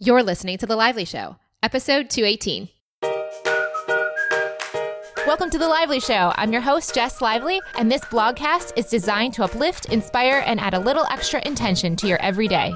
You're listening to The Lively Show, episode 218. Welcome to The Lively Show. I'm your host, Jess Lively, and this blogcast is designed to uplift, inspire, and add a little extra intention to your everyday.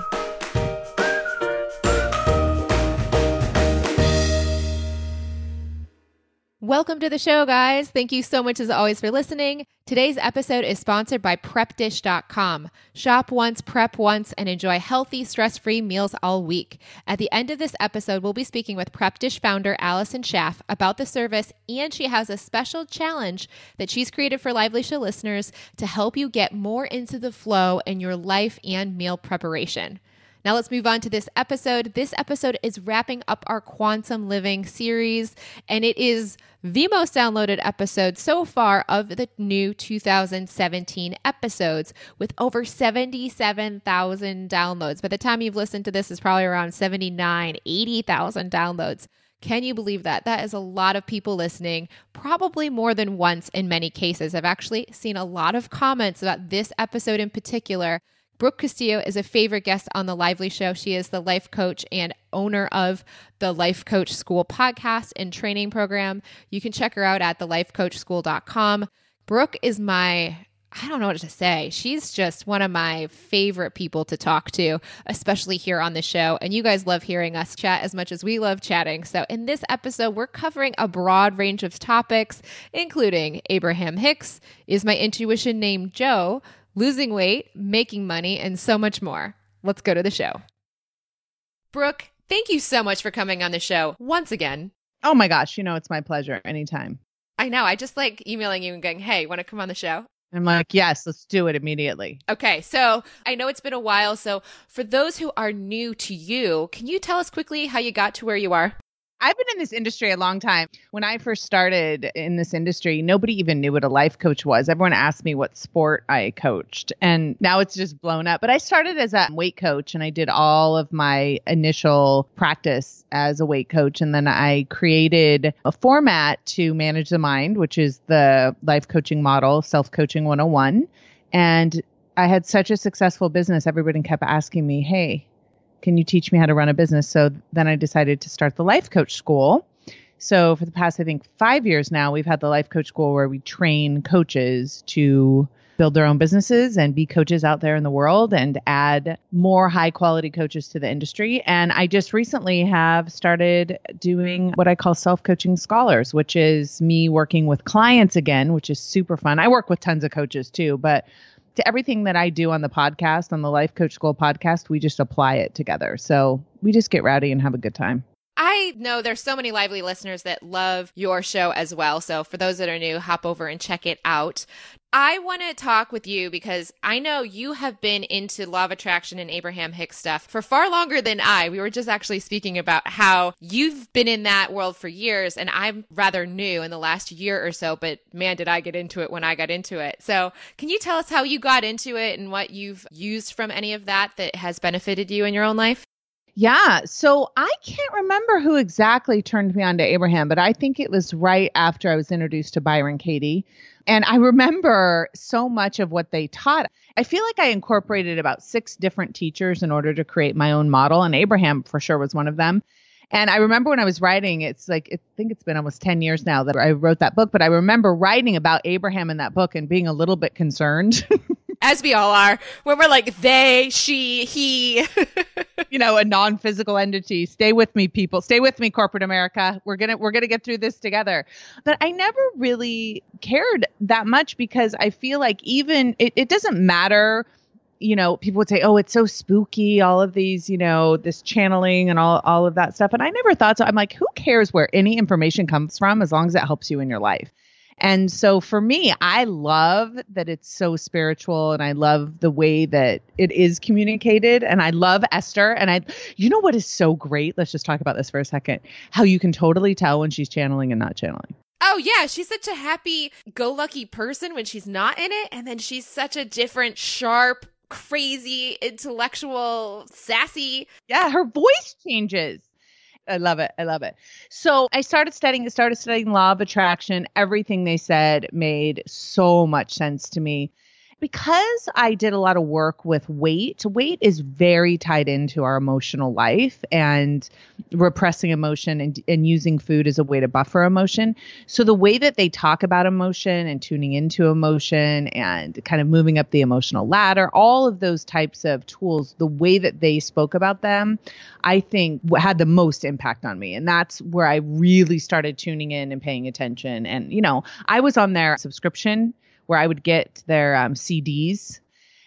Welcome to the show, guys. Thank you so much, as always, for listening. Today's episode is sponsored by PrepDish.com. Shop once, prep once, and enjoy healthy, stress free meals all week. At the end of this episode, we'll be speaking with PrepDish founder Allison Schaaf about the service, and she has a special challenge that she's created for Lively Show listeners to help you get more into the flow in your life and meal preparation. Now let's move on to this episode. This episode is wrapping up our quantum living series, and it is the most downloaded episode so far of the new 2017 episodes with over 77,000 downloads. By the time you've listened to this, is probably around 79, 80,000 downloads. Can you believe that? That is a lot of people listening, probably more than once in many cases. I've actually seen a lot of comments about this episode in particular Brooke Castillo is a favorite guest on The Lively Show. She is the life coach and owner of the Life Coach School podcast and training program. You can check her out at thelifecoachschool.com. Brooke is my I don't know what to say. She's just one of my favorite people to talk to, especially here on the show. And you guys love hearing us chat as much as we love chatting. So, in this episode, we're covering a broad range of topics, including Abraham Hicks, Is My Intuition Named Joe? Losing weight, making money, and so much more. Let's go to the show. Brooke, thank you so much for coming on the show once again. Oh my gosh, you know, it's my pleasure anytime. I know. I just like emailing you and going, hey, want to come on the show? I'm like, yes, let's do it immediately. Okay. So I know it's been a while. So for those who are new to you, can you tell us quickly how you got to where you are? I've been in this industry a long time. When I first started in this industry, nobody even knew what a life coach was. Everyone asked me what sport I coached, and now it's just blown up. But I started as a weight coach and I did all of my initial practice as a weight coach. And then I created a format to manage the mind, which is the life coaching model, Self Coaching 101. And I had such a successful business, everybody kept asking me, Hey, can you teach me how to run a business? So then I decided to start the life coach school. So for the past, I think, five years now, we've had the life coach school where we train coaches to build their own businesses and be coaches out there in the world and add more high quality coaches to the industry. And I just recently have started doing what I call self coaching scholars, which is me working with clients again, which is super fun. I work with tons of coaches too, but to everything that I do on the podcast, on the Life Coach School podcast, we just apply it together. So we just get rowdy and have a good time. I know there's so many lively listeners that love your show as well. So for those that are new, hop over and check it out. I want to talk with you because I know you have been into law of attraction and Abraham Hicks stuff for far longer than I. We were just actually speaking about how you've been in that world for years and I'm rather new in the last year or so, but man, did I get into it when I got into it. So, can you tell us how you got into it and what you've used from any of that that has benefited you in your own life? Yeah. So I can't remember who exactly turned me on to Abraham, but I think it was right after I was introduced to Byron Katie. And I remember so much of what they taught. I feel like I incorporated about six different teachers in order to create my own model, and Abraham for sure was one of them. And I remember when I was writing, it's like, I think it's been almost 10 years now that I wrote that book, but I remember writing about Abraham in that book and being a little bit concerned. As we all are, when we're like they, she, he. you know, a non-physical entity. Stay with me, people. Stay with me, corporate America. We're gonna we're gonna get through this together. But I never really cared that much because I feel like even it, it doesn't matter you know, people would say, "Oh, it's so spooky." All of these, you know, this channeling and all all of that stuff. And I never thought so. I'm like, who cares where any information comes from as long as it helps you in your life. And so for me, I love that it's so spiritual and I love the way that it is communicated. And I love Esther. And I, you know what is so great? Let's just talk about this for a second. How you can totally tell when she's channeling and not channeling. Oh yeah, she's such a happy go lucky person when she's not in it and then she's such a different sharp crazy intellectual sassy. Yeah, her voice changes. I love it. I love it. So I started studying, started studying law of attraction. Everything they said made so much sense to me. Because I did a lot of work with weight, weight is very tied into our emotional life and repressing emotion and, and using food as a way to buffer emotion. So the way that they talk about emotion and tuning into emotion and kind of moving up the emotional ladder, all of those types of tools, the way that they spoke about them, I think had the most impact on me. And that's where I really started tuning in and paying attention. And, you know, I was on their subscription where I would get their um, CDs.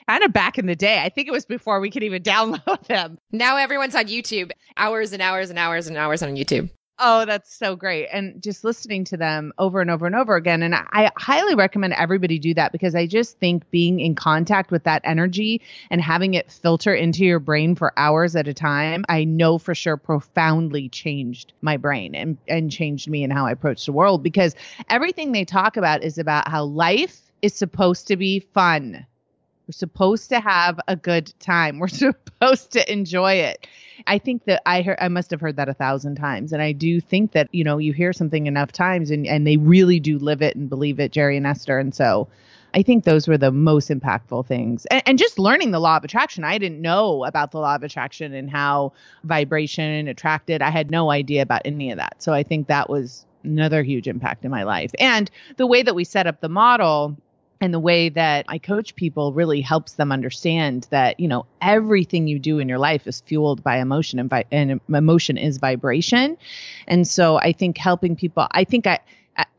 Kind of back in the day. I think it was before we could even download them. Now everyone's on YouTube, hours and hours and hours and hours on YouTube. Oh, that's so great. And just listening to them over and over and over again. And I highly recommend everybody do that because I just think being in contact with that energy and having it filter into your brain for hours at a time, I know for sure profoundly changed my brain and, and changed me and how I approach the world because everything they talk about is about how life is supposed to be fun. We're supposed to have a good time. We're supposed to enjoy it. I think that I heard I must have heard that a thousand times. And I do think that, you know, you hear something enough times and, and they really do live it and believe it, Jerry and Esther. And so I think those were the most impactful things. And, and, just learning the law of attraction. I didn't know about the law of attraction and how vibration attracted. I had no idea about any of that. So I think that was another huge impact in my life. And the way that we set up the model and the way that I coach people really helps them understand that you know everything you do in your life is fueled by emotion and, vi- and emotion is vibration and so I think helping people I think I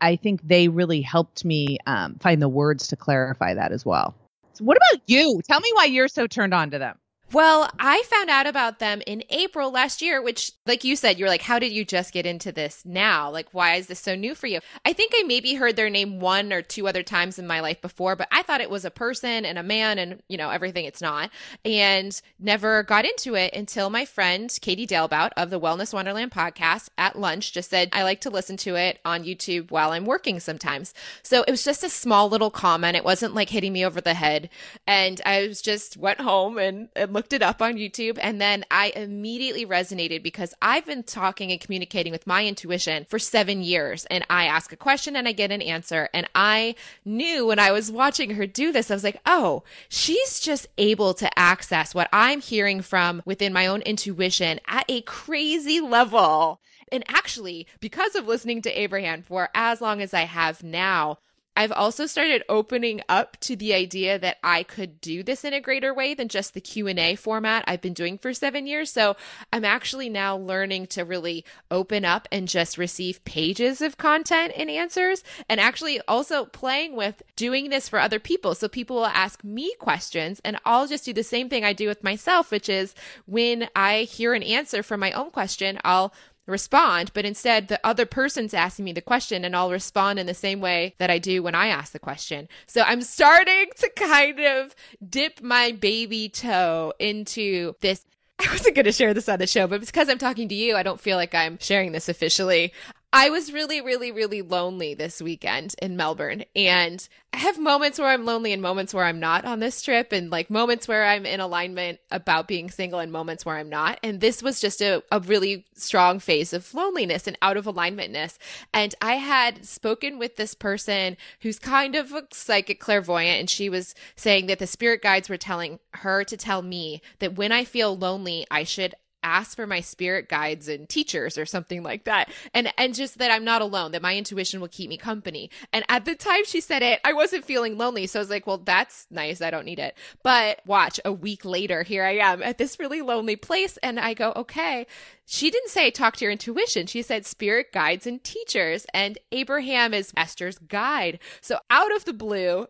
I think they really helped me um, find the words to clarify that as well. So what about you? Tell me why you're so turned on to them. Well, I found out about them in April last year, which, like you said, you're like, how did you just get into this now? Like, why is this so new for you? I think I maybe heard their name one or two other times in my life before, but I thought it was a person and a man and, you know, everything it's not. And never got into it until my friend Katie Dalebout of the Wellness Wonderland podcast at lunch just said, I like to listen to it on YouTube while I'm working sometimes. So it was just a small little comment. It wasn't like hitting me over the head. And I was just went home and, and looked looked it up on YouTube and then I immediately resonated because I've been talking and communicating with my intuition for seven years. And I ask a question and I get an answer. And I knew when I was watching her do this, I was like, oh, she's just able to access what I'm hearing from within my own intuition at a crazy level. And actually, because of listening to Abraham for as long as I have now, I've also started opening up to the idea that I could do this in a greater way than just the Q&A format I've been doing for 7 years. So, I'm actually now learning to really open up and just receive pages of content and answers and actually also playing with doing this for other people. So, people will ask me questions and I'll just do the same thing I do with myself, which is when I hear an answer from my own question, I'll respond, but instead the other person's asking me the question and I'll respond in the same way that I do when I ask the question. So I'm starting to kind of dip my baby toe into this. I wasn't going to share this on the show, but because I'm talking to you, I don't feel like I'm sharing this officially. I was really, really, really lonely this weekend in Melbourne. And I have moments where I'm lonely and moments where I'm not on this trip, and like moments where I'm in alignment about being single and moments where I'm not. And this was just a, a really strong phase of loneliness and out of alignmentness. And I had spoken with this person who's kind of a psychic clairvoyant, and she was saying that the spirit guides were telling her to tell me that when I feel lonely, I should ask for my spirit guides and teachers or something like that. And and just that i'm not alone that my intuition will keep me company. And at the time she said it i wasn't feeling lonely. So i was like well that's nice. I don't need it. But watch a week later here i am at this really lonely place. And i go okay. She didn't say talk to your intuition. She said spirit guides and teachers. And Abraham is Esther's guide. So out of the blue,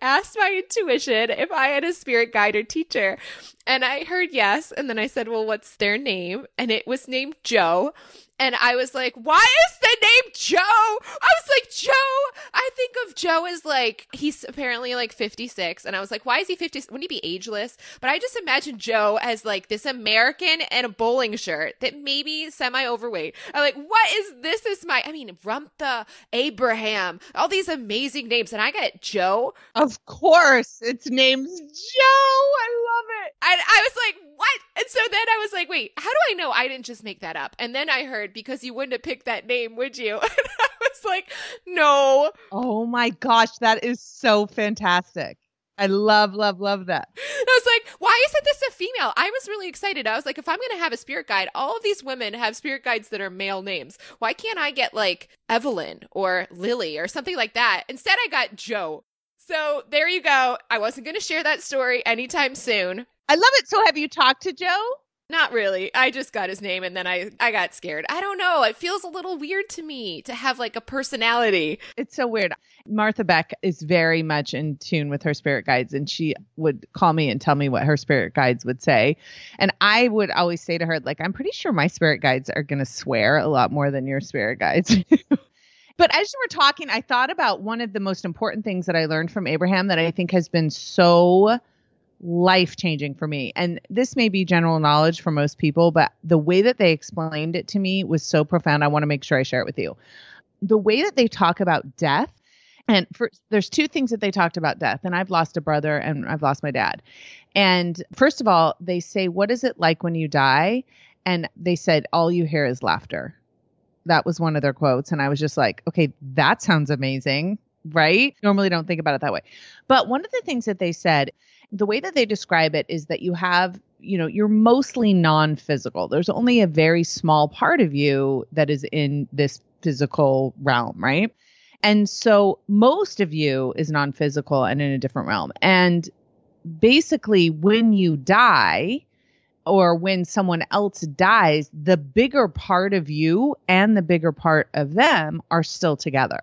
asked my intuition if I had a spirit guide or teacher. And I heard yes. And then I said, well, what's their name? And it was named Joe. And I was like, why is the name Joe? I was like, Joe. I think of Joe is like, he's apparently like 56. And I was like, why is he 50? Wouldn't he be ageless? But I just imagine Joe as like this American and a bowling shirt that maybe semi overweight. I'm like, what is this? Is my, I mean, Ramtha, Abraham, all these amazing names. And I got Joe. Of course. Its name's Joe. I love it. And I was like, what? And so then I was like, wait, how do I know I didn't just make that up? And then I heard because you wouldn't have picked that name, would you? Was like, no. Oh my gosh, that is so fantastic. I love, love, love that. I was like, why isn't this a female? I was really excited. I was like, if I'm going to have a spirit guide, all of these women have spirit guides that are male names. Why can't I get like Evelyn or Lily or something like that? Instead, I got Joe. So there you go. I wasn't going to share that story anytime soon. I love it. So have you talked to Joe? Not really. I just got his name and then I I got scared. I don't know. It feels a little weird to me to have like a personality. It's so weird. Martha Beck is very much in tune with her spirit guides and she would call me and tell me what her spirit guides would say. And I would always say to her like I'm pretty sure my spirit guides are going to swear a lot more than your spirit guides. But as you were talking, I thought about one of the most important things that I learned from Abraham that I think has been so life changing for me. And this may be general knowledge for most people, but the way that they explained it to me was so profound. I want to make sure I share it with you. The way that they talk about death, and for, there's two things that they talked about death, and I've lost a brother and I've lost my dad. And first of all, they say, What is it like when you die? And they said, All you hear is laughter. That was one of their quotes. And I was just like, Okay, that sounds amazing, right? Normally don't think about it that way. But one of the things that they said, the way that they describe it is that you have you know you're mostly non-physical there's only a very small part of you that is in this physical realm right and so most of you is non-physical and in a different realm and basically when you die or when someone else dies the bigger part of you and the bigger part of them are still together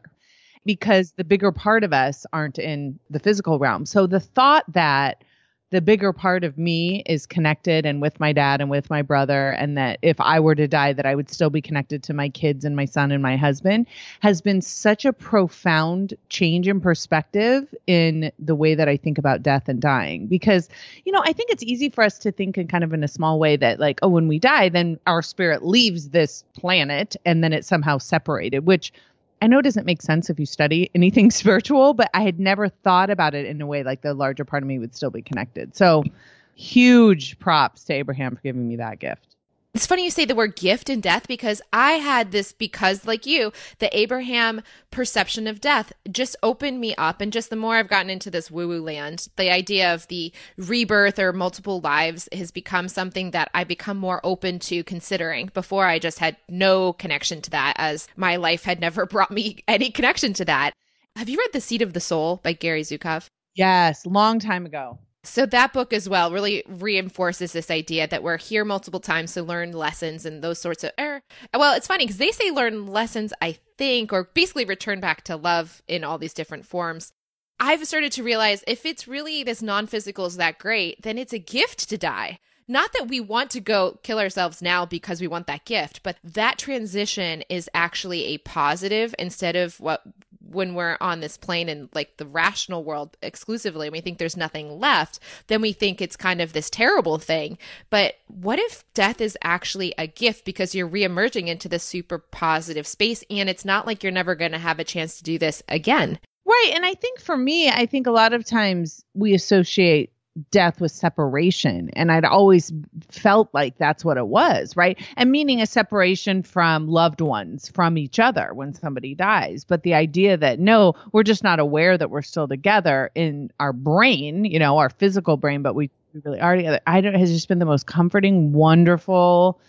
because the bigger part of us aren't in the physical realm. So the thought that the bigger part of me is connected and with my dad and with my brother and that if I were to die that I would still be connected to my kids and my son and my husband has been such a profound change in perspective in the way that I think about death and dying because you know I think it's easy for us to think in kind of in a small way that like oh when we die then our spirit leaves this planet and then it's somehow separated which I know it doesn't make sense if you study anything spiritual, but I had never thought about it in a way like the larger part of me would still be connected. So huge props to Abraham for giving me that gift. It's funny you say the word gift and death because I had this because like you, the Abraham perception of death just opened me up and just the more I've gotten into this woo-woo land, the idea of the rebirth or multiple lives has become something that I become more open to considering. Before I just had no connection to that as my life had never brought me any connection to that. Have you read The Seat of the Soul by Gary Zukav? Yes, long time ago. So that book as well really reinforces this idea that we're here multiple times to learn lessons and those sorts of. Er, well, it's funny because they say learn lessons, I think, or basically return back to love in all these different forms. I've started to realize if it's really this non-physical is that great, then it's a gift to die. Not that we want to go kill ourselves now because we want that gift, but that transition is actually a positive instead of what when we're on this plane in like the rational world exclusively and we think there's nothing left, then we think it's kind of this terrible thing. But what if death is actually a gift because you're reemerging into this super positive space and it's not like you're never going to have a chance to do this again? Right. And I think for me, I think a lot of times we associate death was separation. And i'd always felt like that's what it was right? And meaning a separation from loved ones from each other when somebody dies. But the idea that no we're just not aware that we're still together in our brain you know our physical brain but we really are together. I don't has just been the most comforting wonderful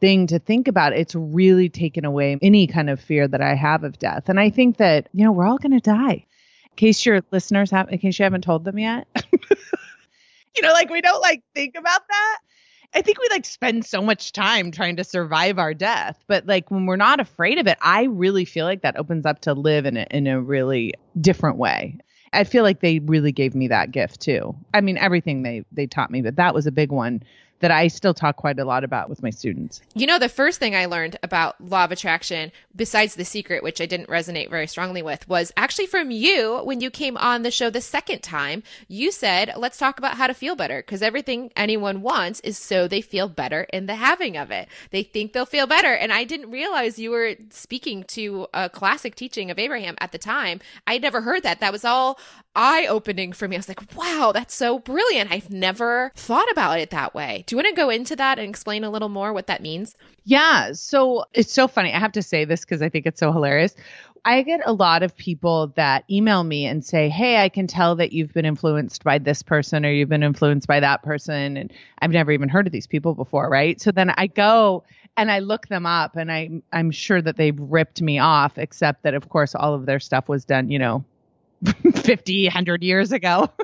thing to think about. It's really taken away any kind of fear that i have of death. And i think that you know we're all going to die. In case your listeners have in case you haven't told them yet you know, like we don't like think about that. I think we like spend so much time trying to survive our death, but like when we're not afraid of it, I really feel like that opens up to live in a, in a really different way. I feel like they really gave me that gift too. I mean, everything they they taught me, but that was a big one that I still talk quite a lot about with my students. You know, the first thing I learned about law of attraction, besides the secret, which I didn't resonate very strongly with, was actually from you when you came on the show the second time. You said, let's talk about how to feel better because everything anyone wants is so they feel better in the having of it. They think they'll feel better. And I didn't realize you were speaking to a classic teaching of Abraham at the time. I'd never heard that. That was all eye opening for me. I was like, wow, that's so brilliant. I've never thought about it that way Do you want to go into that and explain a little more what that means? Yeah. So it's so funny. I have to say this because I think it's so hilarious. I get a lot of people that email me and say, Hey, I can tell that you've been influenced by this person or you've been influenced by that person. And I've never even heard of these people before. Right. So then I go and I look them up and I, I'm sure that they've ripped me off, except that, of course, all of their stuff was done, you know, 50, 100 years ago.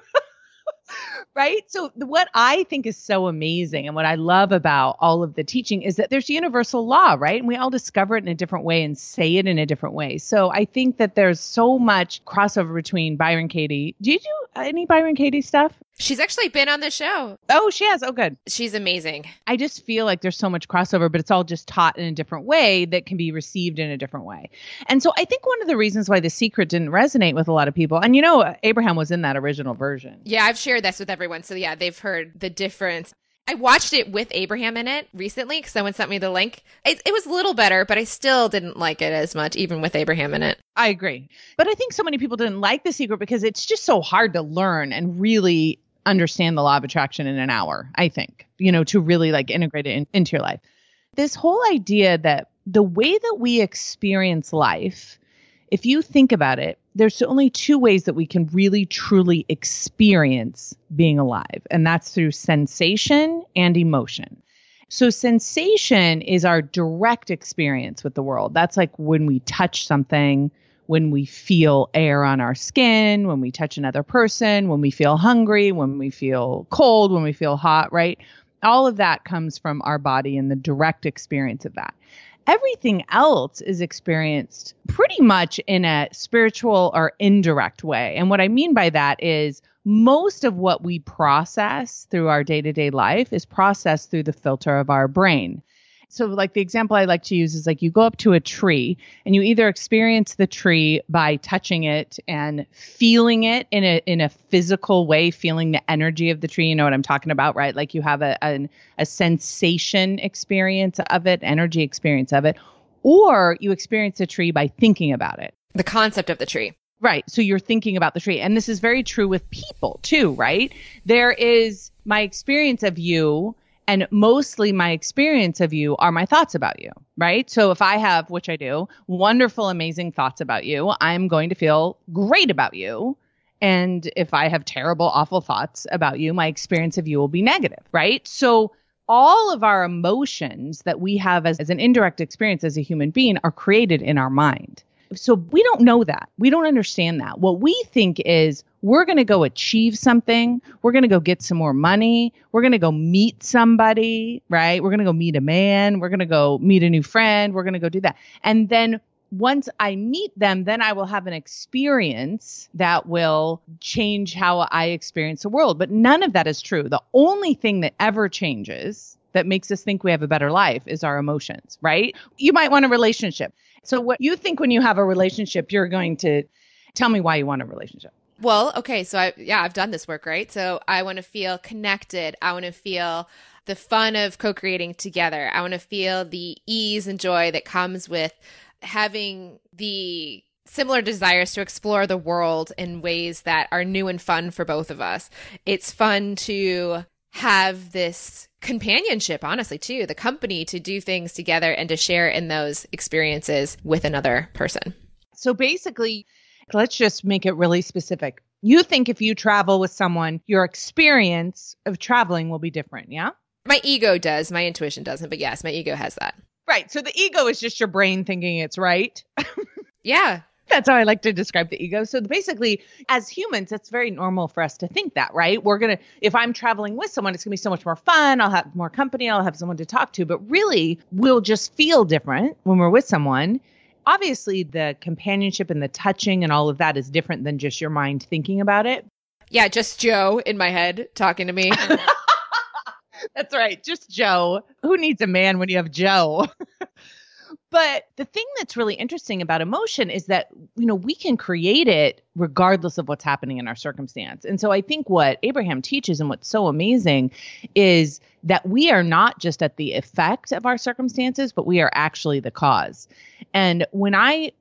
right? So what I think is so amazing and what I love about all of the teaching is that there's universal law, right? And we all discover it in a different way and say it in a different way. So I think that there's so much crossover between Byron Katie. Do you do any Byron Katie stuff? She's actually been on the show. Oh, she has. Oh, good. She's amazing. I just feel like there's so much crossover, but it's all just taught in a different way that can be received in a different way. And so I think one of the reasons why The Secret didn't resonate with a lot of people, and you know, Abraham was in that original version. Yeah, I've shared this with everyone. So yeah, they've heard the difference. I watched it with Abraham in it recently because someone sent me the link. It, it, was a little better, but I still didn't like it as much, even with Abraham in it. I agree. But I think so many people didn't like The Secret because it's just so hard to learn and really understand the law of attraction in an hour, I think, you know, to really like integrate it in, into your life. This whole idea that the way that we experience life, if you think about it, there's only two ways that we can really truly experience being alive, and that's through sensation and emotion. So, sensation is our direct experience with the world. That's like when we touch something, when we feel air on our skin, when we touch another person, when we feel hungry, when we feel cold, when we feel hot, right? All of that comes from our body and the direct experience of that. Everything else is experienced pretty much in a spiritual or indirect way. And what I mean by that is most of what we process through our day to day life is processed through the filter of our brain so like the example I like to use is like you go up to a tree and you either experience the tree by touching it and feeling it in a in a physical way, feeling the energy of the tree. You know what I'm talking about, right? Like you have a a, a sensation experience of it, energy experience of it, or you experience a tree by thinking about it. The concept of the tree. Right. So you're thinking about the tree. And this is very true with people too, right? There is my experience of you and mostly my experience of you are my thoughts about you, right? So if I have, which I do, wonderful, amazing thoughts about you, I'm going to feel great about you. And if I have terrible, awful thoughts about you, my experience of you will be negative, right? So all of our emotions that we have as, as an indirect experience as a human being are created in our mind. So we don't know that. We don't understand that. What we think is we're going to go achieve something. We're going to go get some more money. We're going to go meet somebody, right? We're going to go meet a man. We're going to go meet a new friend. We're going to go do that. And then once I meet them, then I will have an experience that will change how I experience the world. But none of that is true. The only thing that ever changes that makes us think we have a better life is our emotions, right? You might want a relationship. So, what you think when you have a relationship, you're going to tell me why you want a relationship. Well, okay. So, I, yeah, I've done this work, right? So, I want to feel connected. I want to feel the fun of co creating together. I want to feel the ease and joy that comes with having the similar desires to explore the world in ways that are new and fun for both of us. It's fun to have this companionship, honestly, too, the company to do things together and to share in those experiences with another person. So basically, let's just make it really specific. You think if you travel with someone, your experience of traveling will be different, yeah? My ego does. My intuition doesn't, but yes, my ego has that. Right. So the ego is just your brain thinking it's right. yeah. That's how I like to describe the ego. So basically, as humans, it's very normal for us to think that, right? We're going to, if I'm traveling with someone, it's going to be so much more fun. I'll have more company. I'll have someone to talk to. But really, we'll just feel different when we're with someone. Obviously, the companionship and the touching and all of that is different than just your mind thinking about it. Yeah, just Joe in my head talking to me. That's right. Just Joe. Who needs a man when you have Joe? But the thing that's really interesting about emotion is that, you know, we can create it regardless of what's happening in our circumstance. And so I think what Abraham teaches and what's so amazing is that we are not just at the effect of our circumstances, but we are actually the cause. And when I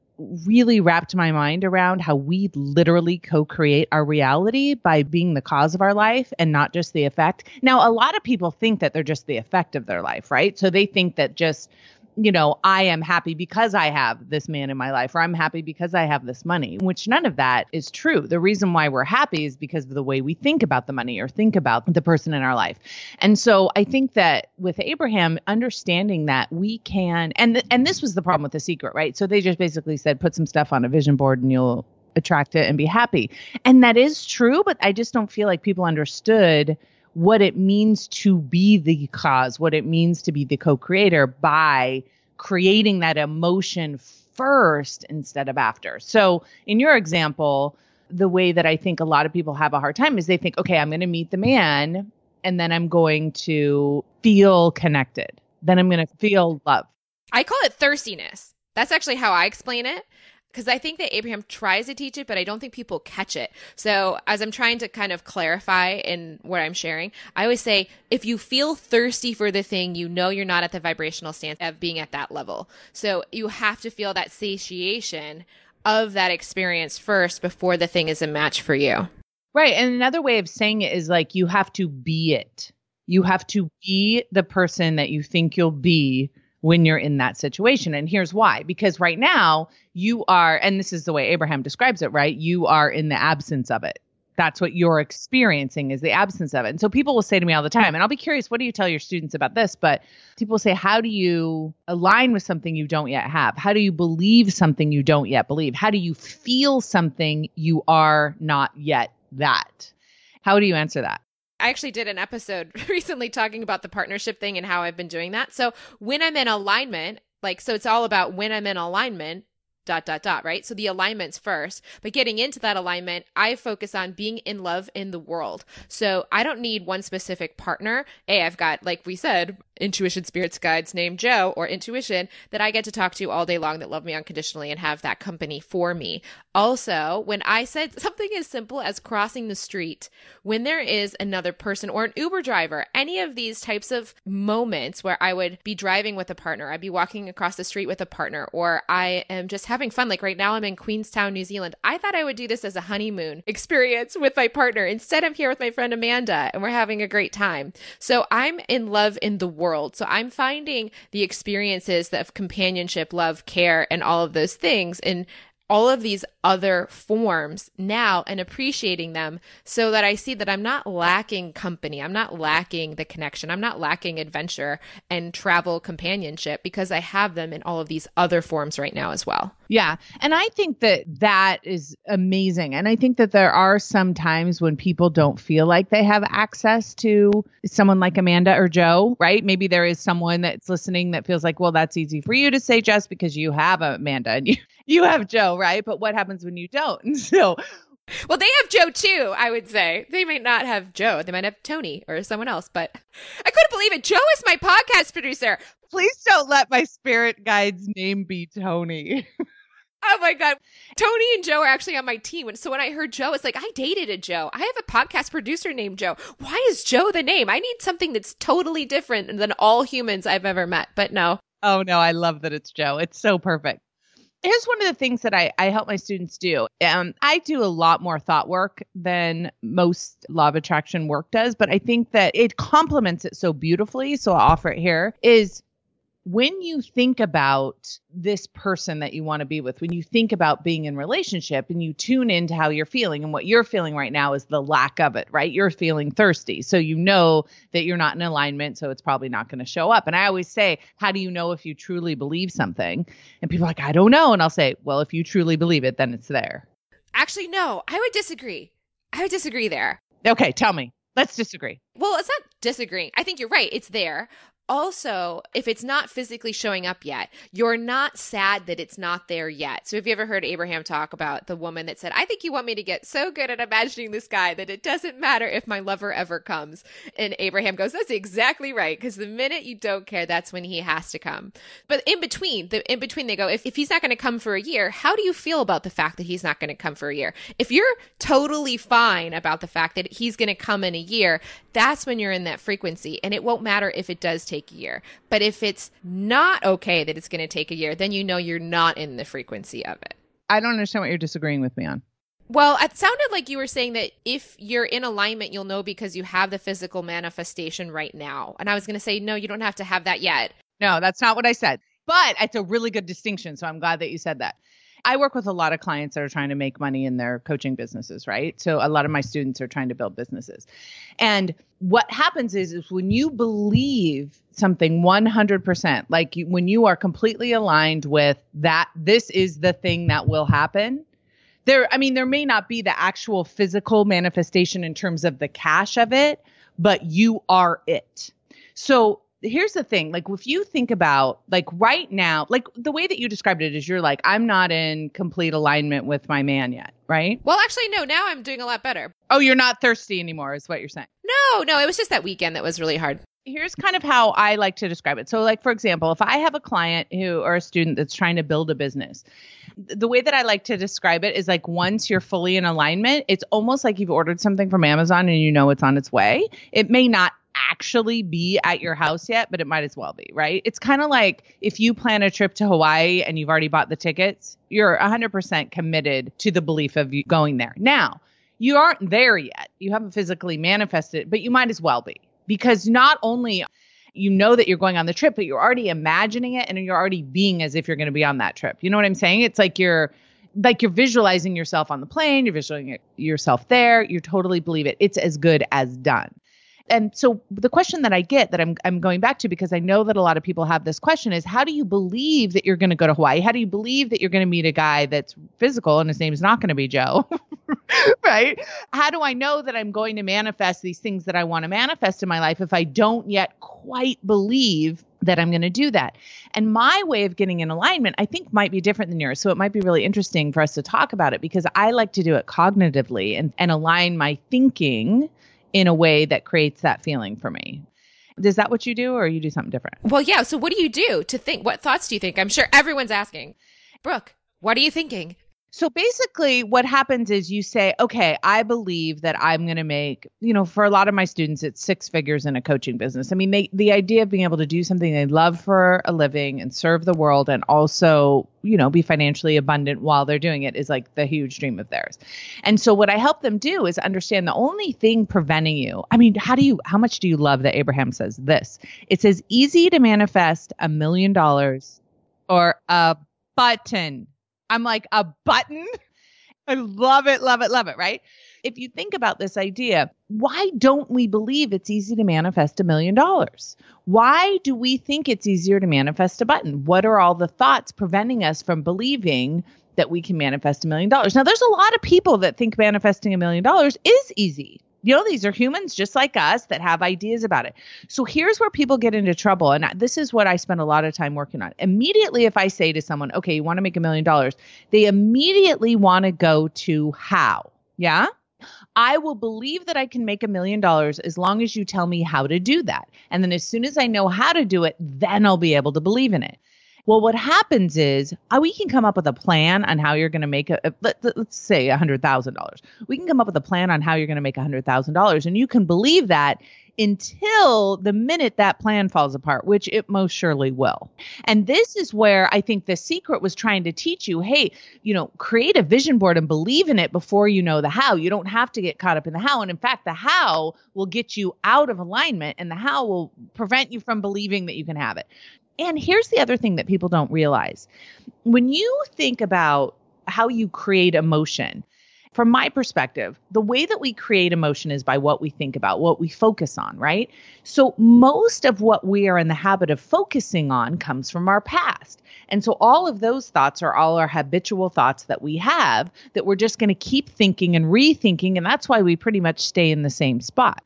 really wrapped my mind around how we literally co create our reality by being the cause of our life and not just the effect. Now, a lot of people think that they're just the effect of their life, right? So they think that just you know, I am happy because I have this man in my life, or I'm happy because I have this money, which none of that is true. The reason why we're happy is because of the way we think about the money or think about the person in our life. And so I think that with Abraham, understanding that we can, and th- and this was the problem with the secret, right? So they just basically said, put some stuff on a vision board and you'll attract it and be happy. And that is true, but I just don't feel like people understood what it means to be the cause, what it means to be the co creator by creating that emotion first instead of after. So, in your example, the way that I think a lot of people have a hard time is they think, okay, I'm going to meet the man and then I'm going to feel connected. Then I'm going to feel love. I call it thirstiness. That's actually how I explain it because I think that Abraham tries to teach it, but I don't think people catch it. So as I'm trying to kind of clarify in what I'm sharing, I always say if you feel thirsty for the thing, you know you're not at the vibrational stance of being at that level. So you have to feel that satiation of that experience first before the thing is a match for you. Right. And another way of saying it is like you have to be it. You have to be the person that you think you'll be when you're in that situation. And here's why because right now you are, and this is the way Abraham describes it, right? You are in the absence of it. That's what you're experiencing is the absence of it. And so people will say to me all the time, and I'll be curious, what do you tell your students about this? But people say, how do you align with something you don't yet have? How do you believe something you don't yet believe? How do you feel something you are not yet that? How do you answer that? I actually did an episode recently talking about the partnership thing and how I've been doing that. So when I'm in alignment, like, so it's all about when I'm in alignment, dot dot dot right? So the alignments first but getting into that alignment i focus on being in love in the world. So i don't need one specific partner. A i've got like we said intuition spirits guides named joe or intuition that i get to talk to all day long that love me unconditionally and have that company for me. Also when i said something as simple as crossing the street when there is another person or an uber driver any of these types of moments where i would be driving with a partner i'd be walking across the street with a partner or i am just having fun. Like right now, I'm in Queenstown, New Zealand. I thought I would do this as a honeymoon experience with my partner. Instead, I'm here with my friend Amanda and we're having a great time. So I'm in love in the world. So I'm finding the experiences of companionship, love, care, and all of those things and all of these other forms now and appreciating them so that I see that I'm not lacking company. I'm not lacking the connection. I'm not lacking adventure and travel companionship because I have them in all of these other forms right now as well. Yeah. And I think that that is amazing. And I think that there are some times when people don't feel like they have access to someone like Amanda or Joe, right? Maybe there is someone that's listening that feels like, well, that's easy for you to say just because you have Amanda and you, you have Joe, right? But what happens when you don't? And so well, they have Joe too, I would say. They might not have Joe. They might have Tony or someone else, but I couldn't believe it. Joe is my podcast producer. Please don't let my spirit guide's name be Tony. oh my God. Tony and Joe are actually on my team. And so when I heard Joe, it's like, I dated a Joe. I have a podcast producer named Joe. Why is Joe the name? I need something that's totally different than all humans I've ever met. But no. Oh no, I love that it's Joe. It's so perfect here's one of the things that I, I help my students do. Um, I do a lot more thought work than most law of attraction work does, but I think that it complements it so beautifully. So I'll offer it here is when you think about this person that you want to be with, when you think about being in relationship and you tune into how you're feeling and what you're feeling right now is the lack of it, right? You're feeling thirsty. So you know that you're not in alignment, so it's probably not going to show up. And I always say, how do you know if you truly believe something? And people are like, I don't know. And I'll say, well, if you truly believe it, then it's there. Actually, no, I would disagree. I would disagree there. Okay, tell me. Let's disagree. Well, it's not disagreeing. I think you're right. It's there also, if it's not physically showing up yet, you're not sad that it's not there yet. So, have you ever heard Abraham talk about the woman that said, I think you want me to get so good at imagining this guy that it doesn't matter if my lover ever comes? And Abraham goes, That's exactly right. Because the minute you don't care, that's when he has to come. But in between, the in between, they go, if, if he's not going to come for a year, how do you feel about the fact that he's not going to come for a year? If you're totally fine about the fact that he's going to come in a year, that's when you're in that frequency. And it won't matter if it does take a year. But if it's not okay that it's going to take a year, then you know you're not in the frequency of it. I don't understand what you're disagreeing with me on. Well, it sounded like you were saying that if you're in alignment, you'll know because you have the physical manifestation right now. And I was going to say, no, you don't have to have that yet. No, that's not what I said. But it's a really good distinction. So I'm glad that you said that. I work with a lot of clients that are trying to make money in their coaching businesses, right? So a lot of my students are trying to build businesses. And what happens is, is when you believe something 100%, like you, when you are completely aligned with that, this is the thing that will happen. There, I mean, there may not be the actual physical manifestation in terms of the cash of it, but you are it. So here's the thing like if you think about like right now like the way that you described it is you're like i'm not in complete alignment with my man yet right? Well actually no now i'm doing a lot better. Oh you're not thirsty anymore is what you're saying? No no it was just that weekend that was really hard. Here's kind of how i like to describe it. So like for example if i have a client who or a student that's trying to build a business the way that i like to describe it is like once you're fully in alignment it's almost like you've ordered something from amazon and you know it's on its way. It may not actually be at your house yet, but it might as well be, right? It's kind of like if you plan a trip to Hawaii and you've already bought the tickets, you're 100% committed to the belief of you going there. Now, you aren't there yet. You haven't physically manifested it, but you might as well be because not only you know that you're going on the trip, but you're already imagining it and you're already being as if you're going to be on that trip. You know what I'm saying? It's like you're like you're visualizing yourself on the plane, you're visualizing yourself there, you totally believe it. It's as good as done. And so the question that I get that I'm I'm going back to because I know that a lot of people have this question is how do you believe that you're going to go to Hawaii? How do you believe that you're going to meet a guy that's physical and his name is not going to be Joe? right? How do I know that I'm going to manifest these things that I want to manifest in my life if I don't yet quite believe that I'm going to do that. And my way of getting in alignment, I think, might be different than yours. So it might be really interesting for us to talk about it because I like to do it cognitively and, and align my thinking in a way that creates that feeling for me. Is that what you do or you do something different? Well, yeah. So what do you do to think? What thoughts do you think? I'm sure everyone's asking. Brooke, what are you thinking? So basically, what happens is you say, okay, I believe that I'm going to make, you know, for a lot of my students, it's six figures in a coaching business. I mean, they, the idea of being able to do something they love for a living and serve the world and also, you know, be financially abundant while they're doing it is like the huge dream of theirs. And so, what I help them do is understand the only thing preventing you. I mean, how do you, how much do you love that Abraham says this? It's as easy to manifest a million dollars or a button I'm like, a button? I love it, love it, love it, right? If you think about this idea, why don't we believe it's easy to manifest a million dollars? Why do we think it's easier to manifest a button? What are all the thoughts preventing us from believing that we can manifest a million dollars? Now, there's a lot of people that think manifesting a million dollars is easy you know, these are humans just like us that have ideas about it. So here's where people get into trouble. And this is what I spend a lot of time working on. Immediately, if I say to someone, okay, you want to make a million dollars, they immediately want to go to how. Yeah. I will believe that I can make a million dollars as long as you tell me how to do that. And then as soon as I know how to do it, then I'll be able to believe in it. Well, what happens is uh, we can come up with a plan on how you're going to make a, let, us say $100,000. We can come up with a plan on how you're going to make $100,000 and you can believe that until the minute that plan falls apart, which it most surely will. And this is where I think the secret was trying to teach you hey, you know, create a vision board and believe in it before you know the how. You don't have to get caught up in the how. And in fact, the how will get you out of alignment and the how will prevent you from believing that you can have it. And here's the other thing that people don't realize when you think about how you create emotion, from my perspective, the way that we create emotion is by what we think about, what we focus on, right? So most of what we are in the habit of focusing on comes from our past. And so all of those thoughts are all our habitual thoughts that we have that we're just going to keep thinking and rethinking. And that's why we pretty much stay in the same spot.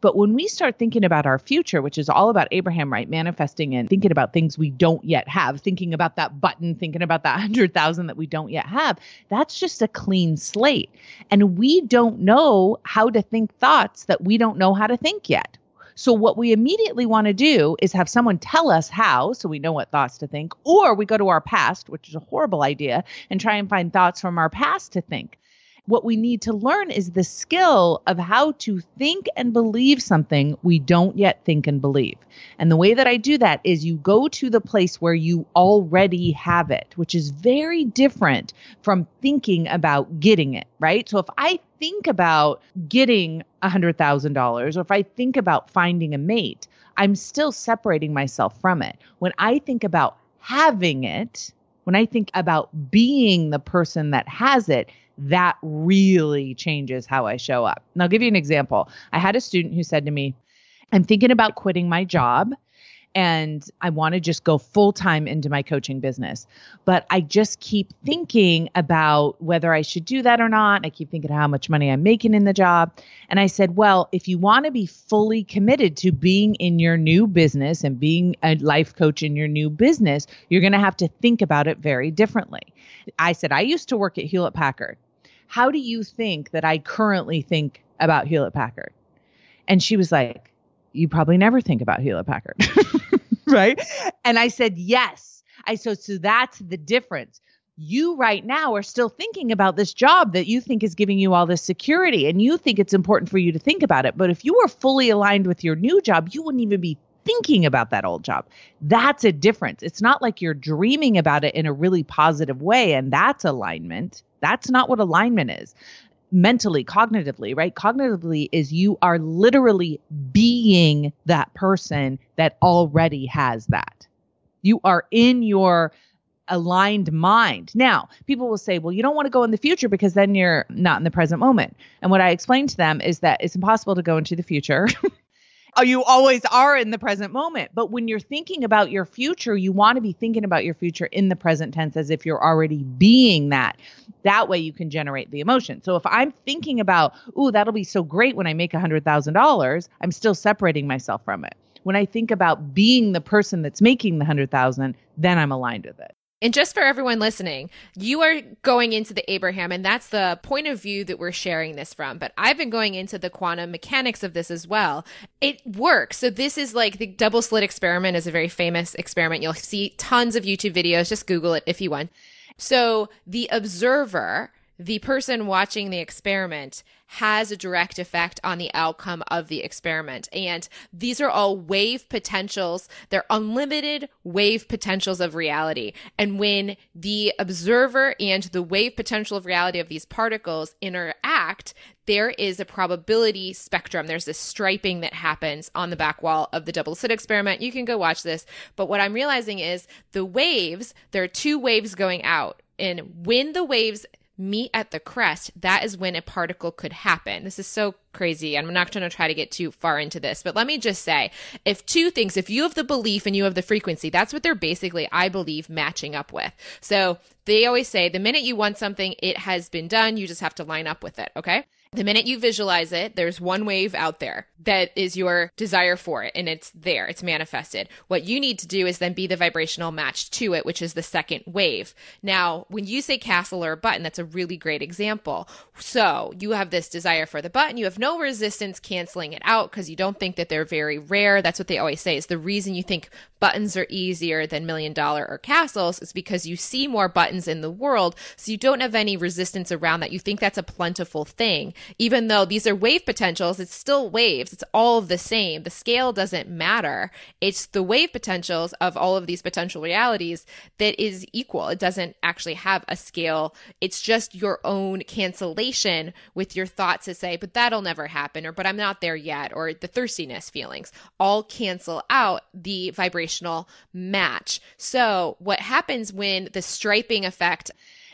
But when we start thinking about our future, which is all about Abraham, right? Manifesting and thinking about things we don't yet have, thinking about that button, thinking about that 100,000 that we don't yet have, that's just a clean slate. And we don't know how to think thoughts that we don't know how to think yet. So, what we immediately want to do is have someone tell us how, so we know what thoughts to think, or we go to our past, which is a horrible idea, and try and find thoughts from our past to think. What we need to learn is the skill of how to think and believe something we don't yet think and believe. And the way that I do that is you go to the place where you already have it, which is very different from thinking about getting it, right? So if I think about getting $100,000 or if I think about finding a mate, I'm still separating myself from it. When I think about having it, when I think about being the person that has it, that really changes how I show up. And I'll give you an example. I had a student who said to me, I'm thinking about quitting my job and I want to just go full time into my coaching business. But I just keep thinking about whether I should do that or not. I keep thinking how much money I'm making in the job. And I said, well, if you want to be fully committed to being in your new business and being a life coach in your new business, you're going to have to think about it very differently. I said, I used to work at Hewlett Packard. How do you think that I currently think about Hewlett Packard? And she was like, You probably never think about Hewlett Packard. right? And I said, Yes. I so so that's the difference. You right now are still thinking about this job that you think is giving you all this security and you think it's important for you to think about it. But if you were fully aligned with your new job, you wouldn't even be thinking about that old job. That's a difference. It's not like you're dreaming about it in a really positive way and that's alignment. That's not what alignment is. Mentally, cognitively, right? Cognitively is you are literally being that person that already has that. You are in your aligned mind. Now, people will say, well, you don't want to go in the future because then you're not in the present moment. And what I explain to them is that it's impossible to go into the future. Oh, you always are in the present moment. But when you're thinking about your future, you want to be thinking about your future in the present tense as if you're already being that. That way you can generate the emotion. So if I'm thinking about, ooh, that'll be so great when I make $100,000, I'm still separating myself from it. When I think about being the person that's making the 100,000, then I'm aligned with it. And just for everyone listening, you are going into the Abraham, and that's the point of view that we're sharing this from. But I've been going into the quantum mechanics of this as well. It works. So, this is like the double slit experiment is a very famous experiment. You'll see tons of YouTube videos. Just Google it if you want. So, the observer, the person watching the experiment, has a direct effect on the outcome of the experiment. And these are all wave potentials. They're unlimited wave potentials of reality. And when the observer and the wave potential of reality of these particles interact, there is a probability spectrum. There's this striping that happens on the back wall of the double slit experiment. You can go watch this. But what I'm realizing is the waves, there are two waves going out. And when the waves meet at the crest, that is when a particle could happen. This is so crazy. I'm not going to try to get too far into this, but let me just say if two things, if you have the belief and you have the frequency, that's what they're basically, I believe, matching up with. So they always say the minute you want something, it has been done. You just have to line up with it. Okay. The minute you visualize it, there's one wave out there that is your desire for it and it's there, it's manifested. What you need to do is then be the vibrational match to it, which is the second wave. Now, when you say castle or button, that's a really great example. So you have this desire for the button, you have no resistance canceling it out because you don't think that they're very rare. That's what they always say is the reason you think buttons are easier than million dollar or castles is because you see more buttons in the world. So you don't have any resistance around that. You think that's a plentiful thing. Even though these are wave potentials, it's still waves. It's all the same. The scale doesn't matter. It's the wave potentials of all of these potential realities that is equal. It doesn't actually have a scale. It's just your own cancellation with your thoughts to say, but that'll never happen, or but I'm not there yet, or the thirstiness feelings all cancel out the vibrational match. So, what happens when the striping effect